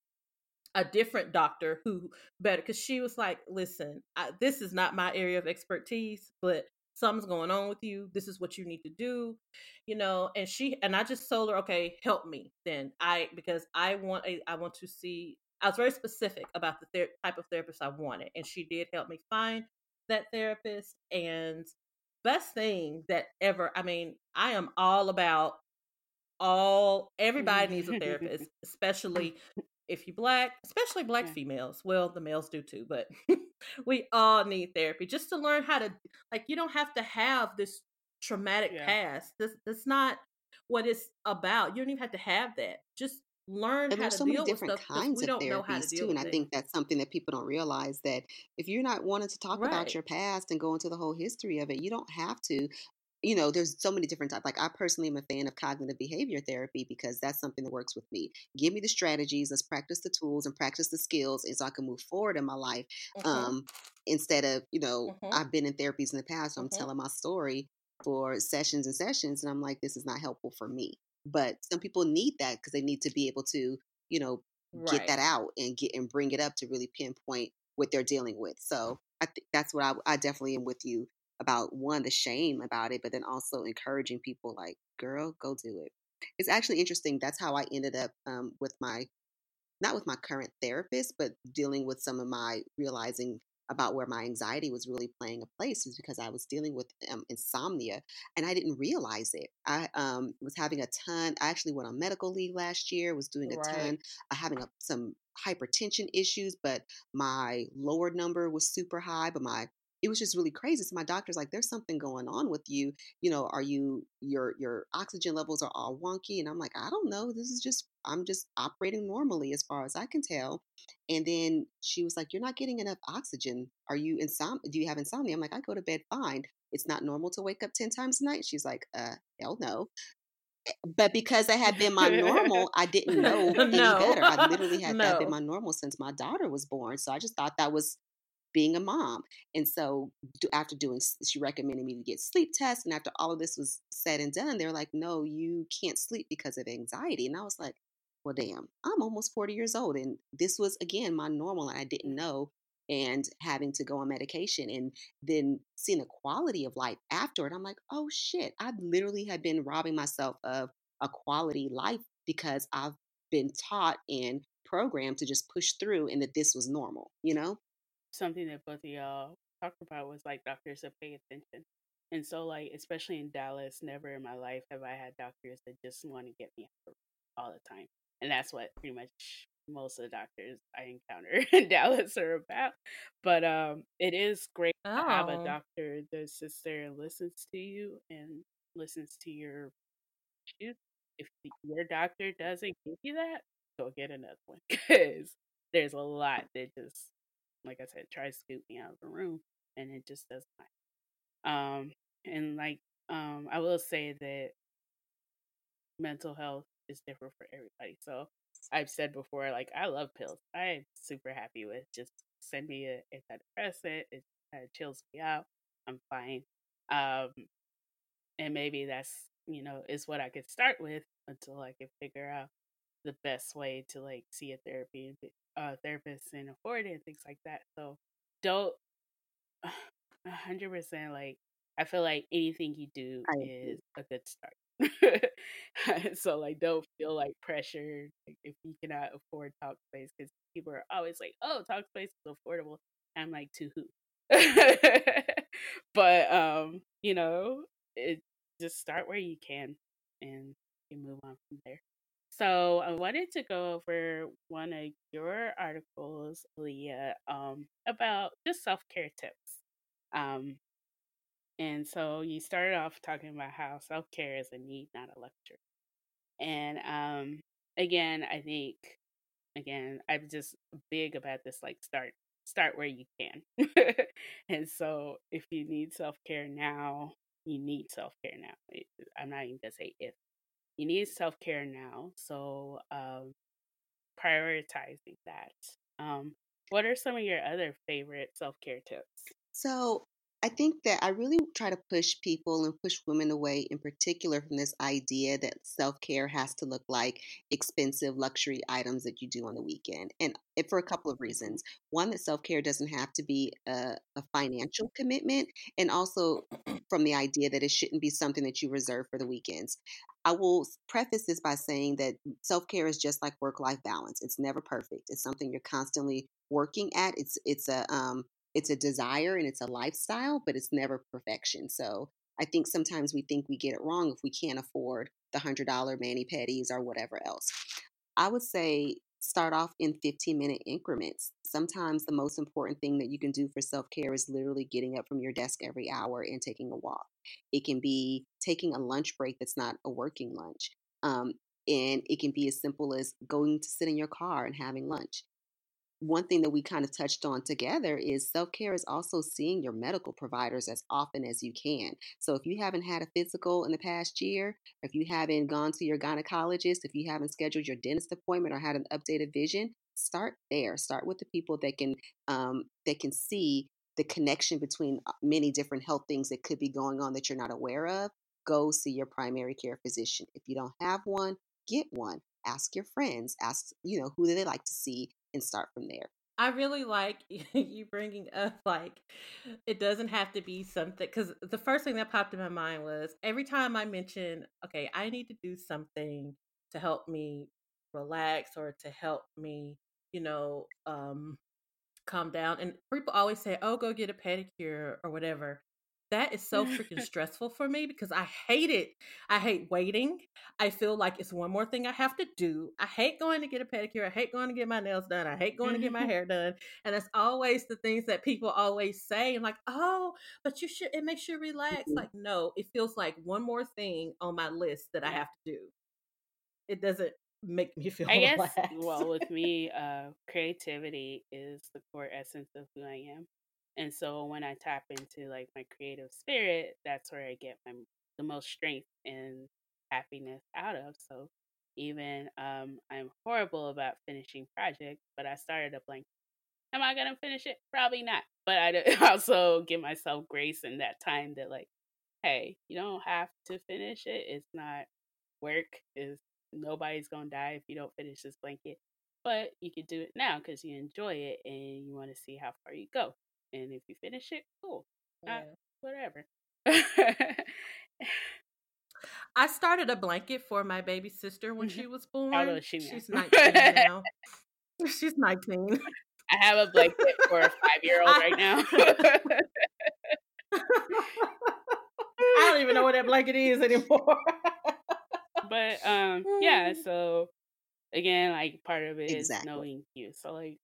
a different doctor who better because she was like, "Listen, I, this is not my area of expertise, but something's going on with you. This is what you need to do, you know." And she and I just told her, "Okay, help me then." I because I want a I want to see I was very specific about the ther- type of therapist I wanted, and she did help me find that therapist. And best thing that ever, I mean, I am all about all everybody needs a therapist, especially if you black, especially black yeah. females. Well, the males do too, but we all need therapy just to learn how to like you don't have to have this traumatic yeah. past. This that's not what it's about. You don't even have to have that. Just learn and there's so many different kinds of therapies to too and i think that's something that people don't realize that if you're not wanting to talk right. about your past and go into the whole history of it you don't have to you know there's so many different types like i personally am a fan of cognitive behavior therapy because that's something that works with me give me the strategies let's practice the tools and practice the skills and so i can move forward in my life mm-hmm. um, instead of you know mm-hmm. i've been in therapies in the past so i'm mm-hmm. telling my story for sessions and sessions and i'm like this is not helpful for me but some people need that because they need to be able to you know right. get that out and get and bring it up to really pinpoint what they're dealing with so i think that's what I, I definitely am with you about one the shame about it but then also encouraging people like girl go do it it's actually interesting that's how i ended up um, with my not with my current therapist but dealing with some of my realizing about where my anxiety was really playing a place was because I was dealing with um, insomnia and I didn't realize it. I um, was having a ton. I actually went on medical leave last year. Was doing a right. ton, uh, having a, some hypertension issues, but my lower number was super high, but my it was just really crazy. So my doctor's like, "There's something going on with you. You know, are you your your oxygen levels are all wonky?" And I'm like, "I don't know. This is just I'm just operating normally as far as I can tell." And then she was like, "You're not getting enough oxygen. Are you insom? Do you have insomnia?" I'm like, "I go to bed fine. It's not normal to wake up ten times a night." She's like, "Uh, hell no." Eh, but because I had been my normal, I didn't know any no. better. I literally had no. that been my normal since my daughter was born. So I just thought that was being a mom. And so after doing, she recommended me to get sleep tests. And after all of this was said and done, they're like, no, you can't sleep because of anxiety. And I was like, well, damn, I'm almost 40 years old. And this was, again, my normal. And I didn't know. And having to go on medication and then seeing the quality of life after it, I'm like, oh shit, I literally have been robbing myself of a quality life because I've been taught and programmed to just push through and that this was normal, you know? Something that both of y'all talked about was like doctors that pay attention. And so, like, especially in Dallas, never in my life have I had doctors that just want to get me out all the time. And that's what pretty much most of the doctors I encounter in Dallas are about. But um, it is great oh. to have a oh. doctor that sits there and listens to you and listens to your issues. If your doctor doesn't give you that, go get another one because there's a lot that just like I said, try to scoop me out of the room, and it just does not. Um, and like um, I will say that mental health is different for everybody. So I've said before, like I love pills. I'm super happy with just send me a antidepressant. It kind of chills me out. I'm fine. Um, and maybe that's you know is what I could start with until I can figure out the best way to like see a therapy uh, therapists and afford it and things like that. So don't a hundred percent like I feel like anything you do I is a good start. so like don't feel like pressured like, if you cannot afford Talkspace because people are always like, oh Talkspace is affordable. I'm like to who? but um, you know, it just start where you can and you move on from there. So I wanted to go over one of your articles, Leah, um, about just self care tips. Um, and so you started off talking about how self care is a need, not a luxury. And um, again, I think again, I'm just big about this like start start where you can. and so if you need self care now, you need self care now. I'm not even gonna say if. You need self care now. So um prioritizing that. Um what are some of your other favorite self care tips? So I think that I really try to push people and push women away, in particular, from this idea that self care has to look like expensive luxury items that you do on the weekend. And for a couple of reasons. One, that self care doesn't have to be a, a, financial commitment, and also from the idea that it shouldn't be something that you reserve for the weekends. I will preface this by saying that self care is just like work life balance. It's never perfect. It's something you're constantly working at. It's it's a um, it's a desire and it's a lifestyle, but it's never perfection. So I think sometimes we think we get it wrong if we can't afford the hundred dollar mani pedis or whatever else. I would say start off in 15 minute increments. Sometimes the most important thing that you can do for self care is literally getting up from your desk every hour and taking a walk. It can be taking a lunch break that's not a working lunch. Um, and it can be as simple as going to sit in your car and having lunch one thing that we kind of touched on together is self care is also seeing your medical providers as often as you can. So, if you haven't had a physical in the past year, if you haven't gone to your gynecologist, if you haven't scheduled your dentist appointment or had an updated vision, start there. Start with the people that can um, that can see the connection between uh, many different health things that could be going on that you're not aware of. Go see your primary care physician. If you don't have one, get one ask your friends ask you know who do they like to see and start from there. I really like you bringing up like it doesn't have to be something because the first thing that popped in my mind was every time I mention, okay, I need to do something to help me relax or to help me, you know, um, calm down. And people always say, oh, go get a pedicure or whatever that is so freaking stressful for me because I hate it. I hate waiting. I feel like it's one more thing I have to do. I hate going to get a pedicure. I hate going to get my nails done. I hate going to get my hair done. And that's always the things that people always say. And like, oh, but you should, it makes you relax. Mm-hmm. Like, no, it feels like one more thing on my list that I have to do. It doesn't make me feel I guess, well, with me, uh, creativity is the core essence of who I am. And so when I tap into like my creative spirit, that's where I get my the most strength and happiness out of. So even um, I'm horrible about finishing projects, but I started a blank. Am I gonna finish it? Probably not. But I also give myself grace in that time that like, hey, you don't have to finish it. It's not work. Is nobody's gonna die if you don't finish this blanket. But you can do it now because you enjoy it and you want to see how far you go and if you finish it, cool. Yeah. Uh, whatever. I started a blanket for my baby sister when mm-hmm. she was born. How old she now? She's 19 now. She's 19. I have a blanket for a five year old right now. I don't even know what that blanket is anymore. but um yeah, so again, like part of it exactly. is knowing you. So like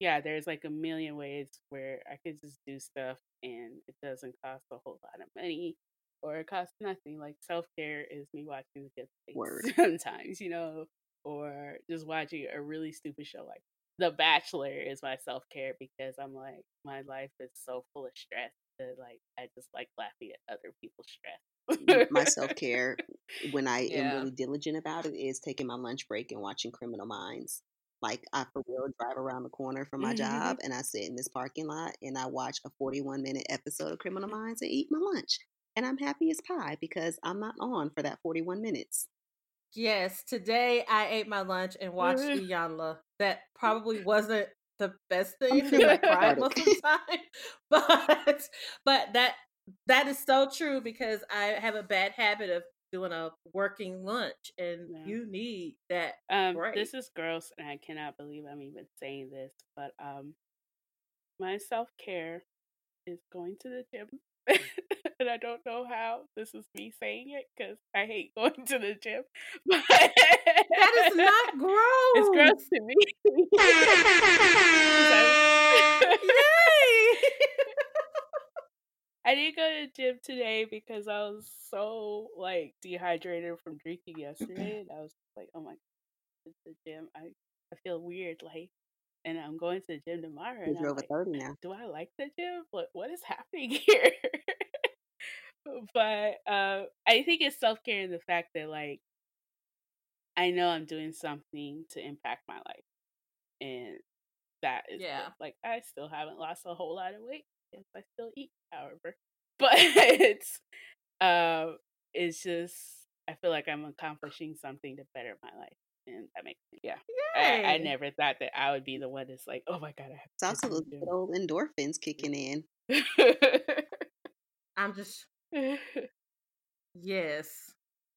yeah, there's like a million ways where I could just do stuff and it doesn't cost a whole lot of money or it costs nothing. Like self care is me watching the good things sometimes, you know, or just watching a really stupid show like The Bachelor is my self care because I'm like my life is so full of stress that like I just like laughing at other people's stress. my self care when I yeah. am really diligent about it is taking my lunch break and watching Criminal Minds. Like I for real drive around the corner from my mm-hmm. job and I sit in this parking lot and I watch a 41 minute episode of Criminal mm. Minds and eat my lunch. And I'm happy as pie because I'm not on for that 41 minutes. Yes, today I ate my lunch and watched mm-hmm. Iyanla. That probably wasn't the best thing because I cried most of the time. But but that that is so true because I have a bad habit of doing a working lunch and yeah. you need that um break. this is gross and i cannot believe i'm even saying this but um my self-care is going to the gym and I don't know how. This is me saying it because I hate going to the gym. But that is not gross. It's gross to me. Yay! I didn't go to the gym today because I was so like dehydrated from drinking yesterday, and I was like, "Oh my god, the gym! I I feel weird." Like, and I'm going to the gym tomorrow. And You're over like, thirty now. do I like the gym? What what is happening here? but uh, I think it's self care in the fact that like I know I'm doing something to impact my life, and that is good. Yeah. like I still haven't lost a whole lot of weight. Yes, I still eat, however, but it's uh, it's just I feel like I'm accomplishing something to better my life, and that makes me yeah. I, I never thought that I would be the one that's like, oh my god, I have It's also to those good old endorphins kicking in. I'm just yes.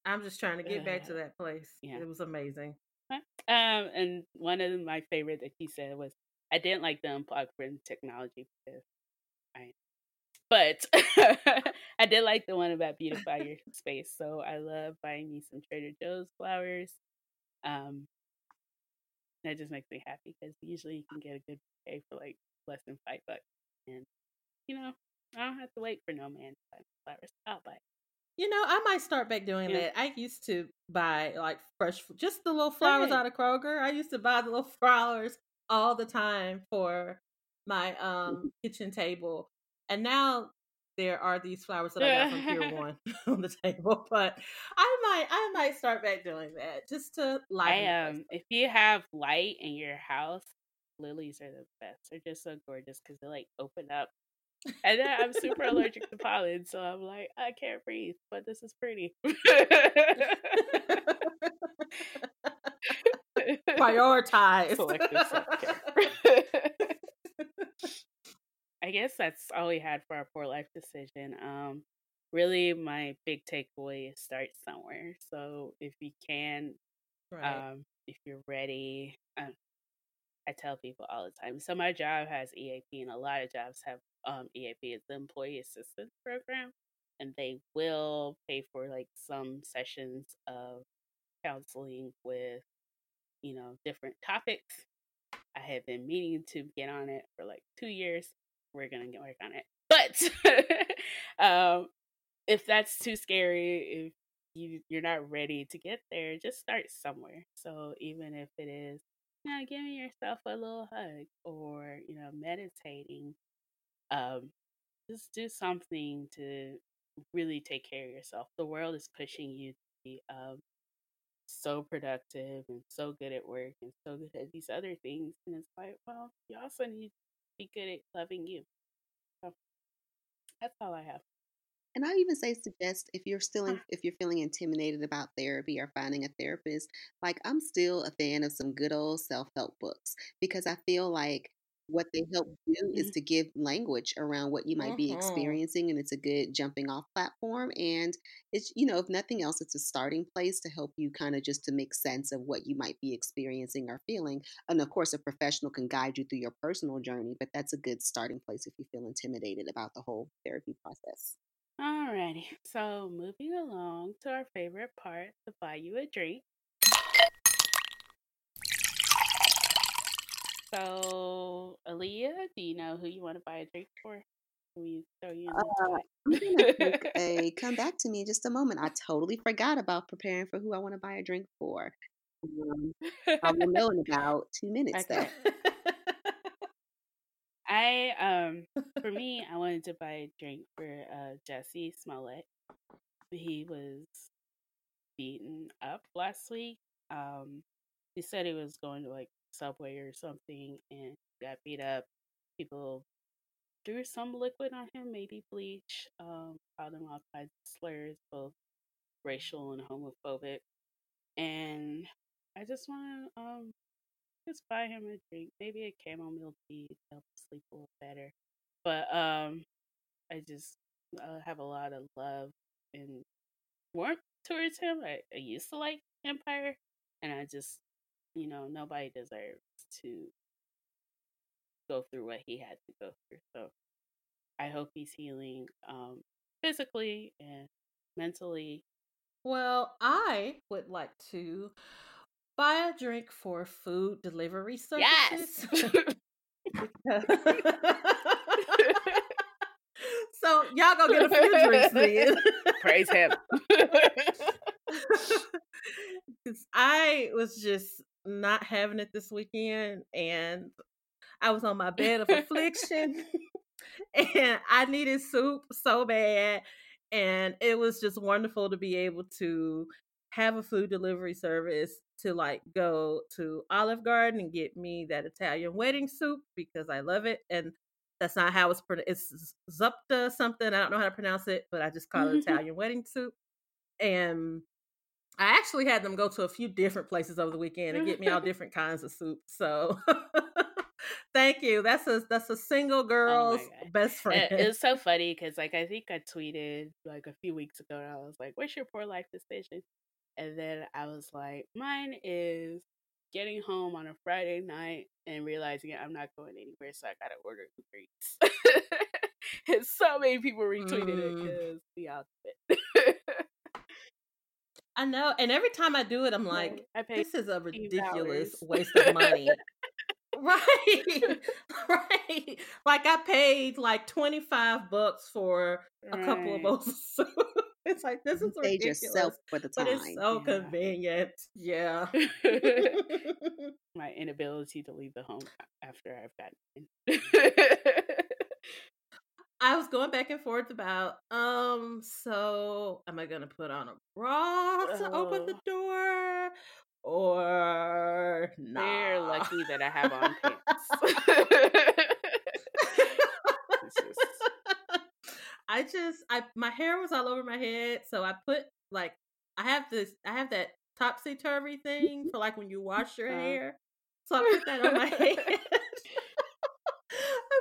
I'm just trying to get back to that place. yeah. It was amazing. um, and one of my favorite that he said was, I didn't like the unplug from technology because I, but I did like the one about beautify your space. So I love buying me some Trader Joe's flowers. Um, that just makes me happy because usually you can get a good bouquet for like less than five bucks, and you know I don't have to wait for no man to buy flowers. I'll buy. it. You know, I might start back doing Yeah. that. I used to buy like fresh, just the little flowers Right. out of Kroger. I used to buy the little flowers all the time for my um kitchen table, and now there are these flowers that I got from Pier One on the table. But I might, I might start back doing that just to the um, if you have light in your house, lilies are the best. They're just so gorgeous because they like open up. And then I'm super allergic to pollen, so I'm like, I can't breathe, but this is pretty. Prioritize. Selective self-care. I guess that's all we had for our poor life decision. Um, really, my big takeaway is start somewhere. So if you can, right. um, if you're ready, um, I tell people all the time. So my job has EAP, and a lot of jobs have um, EAP. It's the Employee Assistance Program, and they will pay for like some sessions of counseling with, you know, different topics. I have been meaning to get on it for like two years. We're gonna get work on it, but um, if that's too scary, if you you're not ready to get there, just start somewhere. So even if it is, you know, giving yourself a little hug or you know, meditating, um, just do something to really take care of yourself. The world is pushing you to be um so productive and so good at work and so good at these other things, and it's like, well, you also need be good at loving you. So that's all I have. And I even say suggest if you're still in, uh-huh. if you're feeling intimidated about therapy or finding a therapist, like I'm still a fan of some good old self help books because I feel like what they help do is to give language around what you might be Mhm. experiencing, and it's a good jumping off platform. And it's you know if nothing else, it's a starting place to help you kind of just to make sense of what you might be experiencing or feeling. And of course, a professional can guide you through your personal journey, but that's a good starting place if you feel intimidated about the whole therapy process. Alrighty, so moving along to our favorite part, to buy you a drink. So, Aaliyah, do you know who you want to buy a drink for? Can we throw you in the Uh, spot? I'm gonna take a come back to me in just a moment. I totally forgot about preparing for who I want to buy a drink for. Um, I will know in about two minutes, Okay. though. I um for me, I wanted to buy a drink for uh Jussie Smollett. He was beaten up last week. Um he said he was going to like Subway or something and got beat up. People threw some liquid on him, maybe bleach, um, called him all kinds of slurs, both racial and homophobic. And I just want to um just buy him a drink, maybe a chamomile tea to help him sleep a little better. But um, I just uh, have a lot of love and warmth towards him. I, I used to like Empire, and I just, you know, nobody deserves to go through what he had to go through. So I hope he's healing. Um, physically and mentally. Well, I would like to buy a drink for food delivery services. Yes. so y'all go get a few drinks then. Praise him. I was just not having it this weekend and I was on my bed of affliction and I needed soup so bad. And it was just wonderful to be able to have a food delivery service to like go to Olive Garden and get me that Italian wedding soup because I love it. And that's not how it's pronounced. It's Zupta something. I don't know how to pronounce it, but I just call it Italian wedding soup. And I actually had them go to a few different places over the weekend and get me all different kinds of soup. So thank you. That's a that's a single Oh girl's god. best friend. it was so funny because, like, I think I tweeted like a few weeks ago, and I was like, "What's your poor life decision?" And then I was like, "Mine is getting home on a Friday night and realizing I'm not going anywhere, so I gotta order Uber Eats." and so many people retweeted it Mm. because the outfit. I know, and every time I do it, I'm like, this is a ridiculous $15. waste of money. right. right. Like I paid like 25 bucks for a couple of Right. bowls of soup. It's like this is ridiculous. yourself for the But it's so Yeah. convenient. Yeah. My inability to leave the home after I've gotten in. I was going back and forth about um so am I gonna put on a bra to open the Oh. door or not? They're lucky that I have on pants. Just- I just I my hair was all over my head, so I put like I have this I have that topsy turvy thing for like when you wash your Uh. hair. So I put that on my head. I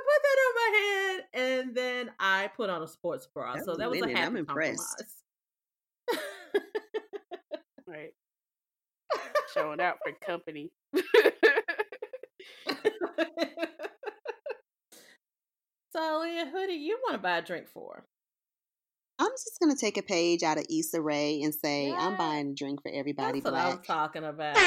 put that on my head and then I put on a sports bra. That so that was a happy I'm impressed. compromise. right. Showing out for company. so Leah, who do you want to buy a drink for? I'm just gonna take a page out of Issa Rae and say I'm buying a drink for everybody That's what I'm talking about.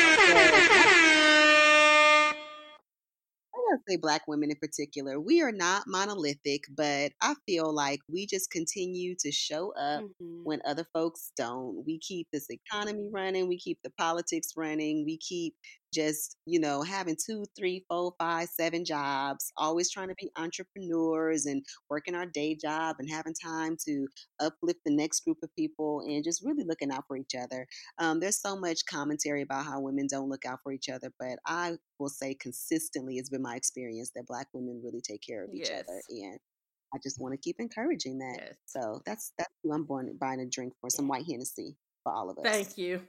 Gotta say black women in particular. We are not monolithic, but I feel like we just continue to show up Mhm. when other folks don't. We keep this economy running, we keep the politics running, we keep just, you know, having two, three, four, five, seven jobs, always trying to be entrepreneurs and working our day job and having time to uplift the next group of people and just really looking out for each other. Um, there's so much commentary about how women don't look out for each other, but I will say consistently it's been my experience that black women really take care of each other. And I just want to keep encouraging that. Yes. So that's that's who I'm buying a drink for some white Hennessy for all of us. Thank you.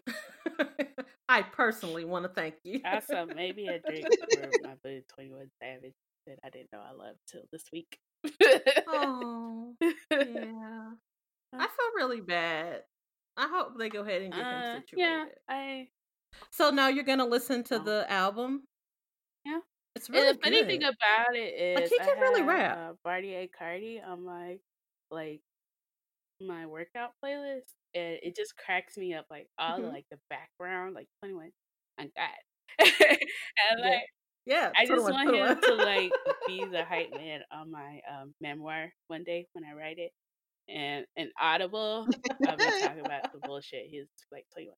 I personally want to thank you. Also, maybe a drink for my boo 21 Savage that I didn't know I loved till this week. Oh, yeah. I feel really bad. I hope they go ahead and get him Uh, situated. yeah, I. So now you're gonna listen to Oh. the album. Yeah. it's and really the funny thing about it is, Like, he I can really have, rap. Uh, A Cardi on my like my workout playlist, and it just cracks me up. Like all the Mhm. like the background, like Twenty One, on God, and like yeah, I just want him to like be the hype man on my um, memoir one day when I write it. And and Audible, been talking about the bullshit. He's like twenty one.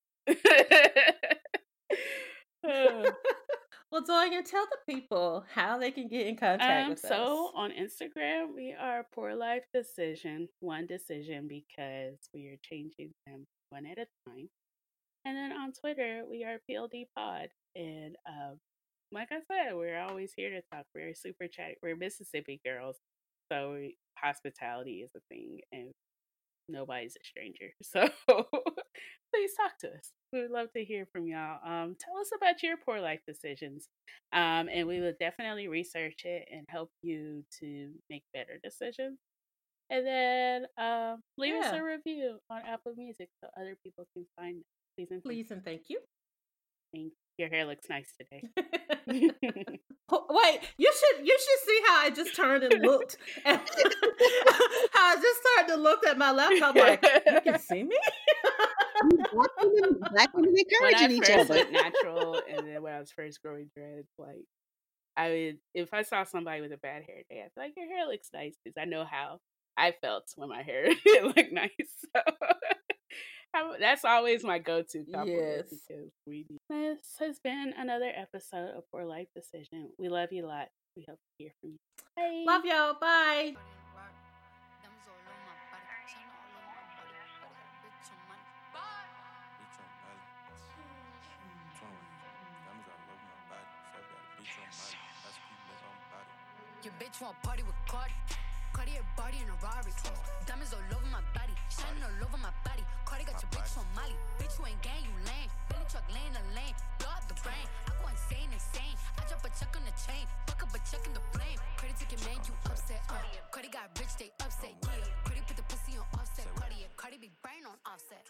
Well, Doyen, tell the people how they can get in contact um, with us. so on Instagram, we are Poor Life Decision, one decision because we are changing them one at a time. And then on Twitter, we are PLD Pod. And um, like I said, we're always here to talk. We're super chatty. We're Mississippi girls. So we, hospitality is a thing and nobody's a stranger. So please talk to us. We would love to hear from y'all. Um, tell us about your poor life decisions. Um, and we will definitely research it and help you to make better decisions. And then um, leave us a review on Apple Music so other people can find it. Please and thank Please and thank you. And your hair looks nice today. Wait, you should you should see how I just turned and looked. At, how I just started to look at my laptop like you can see me. black women, black women when I encouraging each other. natural, and then when I was first growing dreads, like I would, if I saw somebody with a bad hair day, I'd be like, "Your hair looks nice," because I know how I felt when my hair looked nice. So I- that's always my go-to compliment Yes. because we. This has been another episode of Poor Life Decision. We love you a lot. We hope to hear from you. Bye. Love y'all. Bye. Bitch on Molly. 21. Diamonds all over my body. So I got a bitch on Molly. That's people on body. Your bitch want party with Cardi. Cardi body in a Rari. Diamonds all over my body, shining all over my body. Cardi got your bitch on Molly. Bitch, you ain't gang, you lame. Billy truck laying the lane, blow up the brain. I go insane, insane. I drop a check on the chain, fuck up a check in the flame. Credit your man, you upset. Uh. Cardi got rich, they upset. Yeah, Cardi put the pussy on offset. Cardi, Cardi be brain on offset.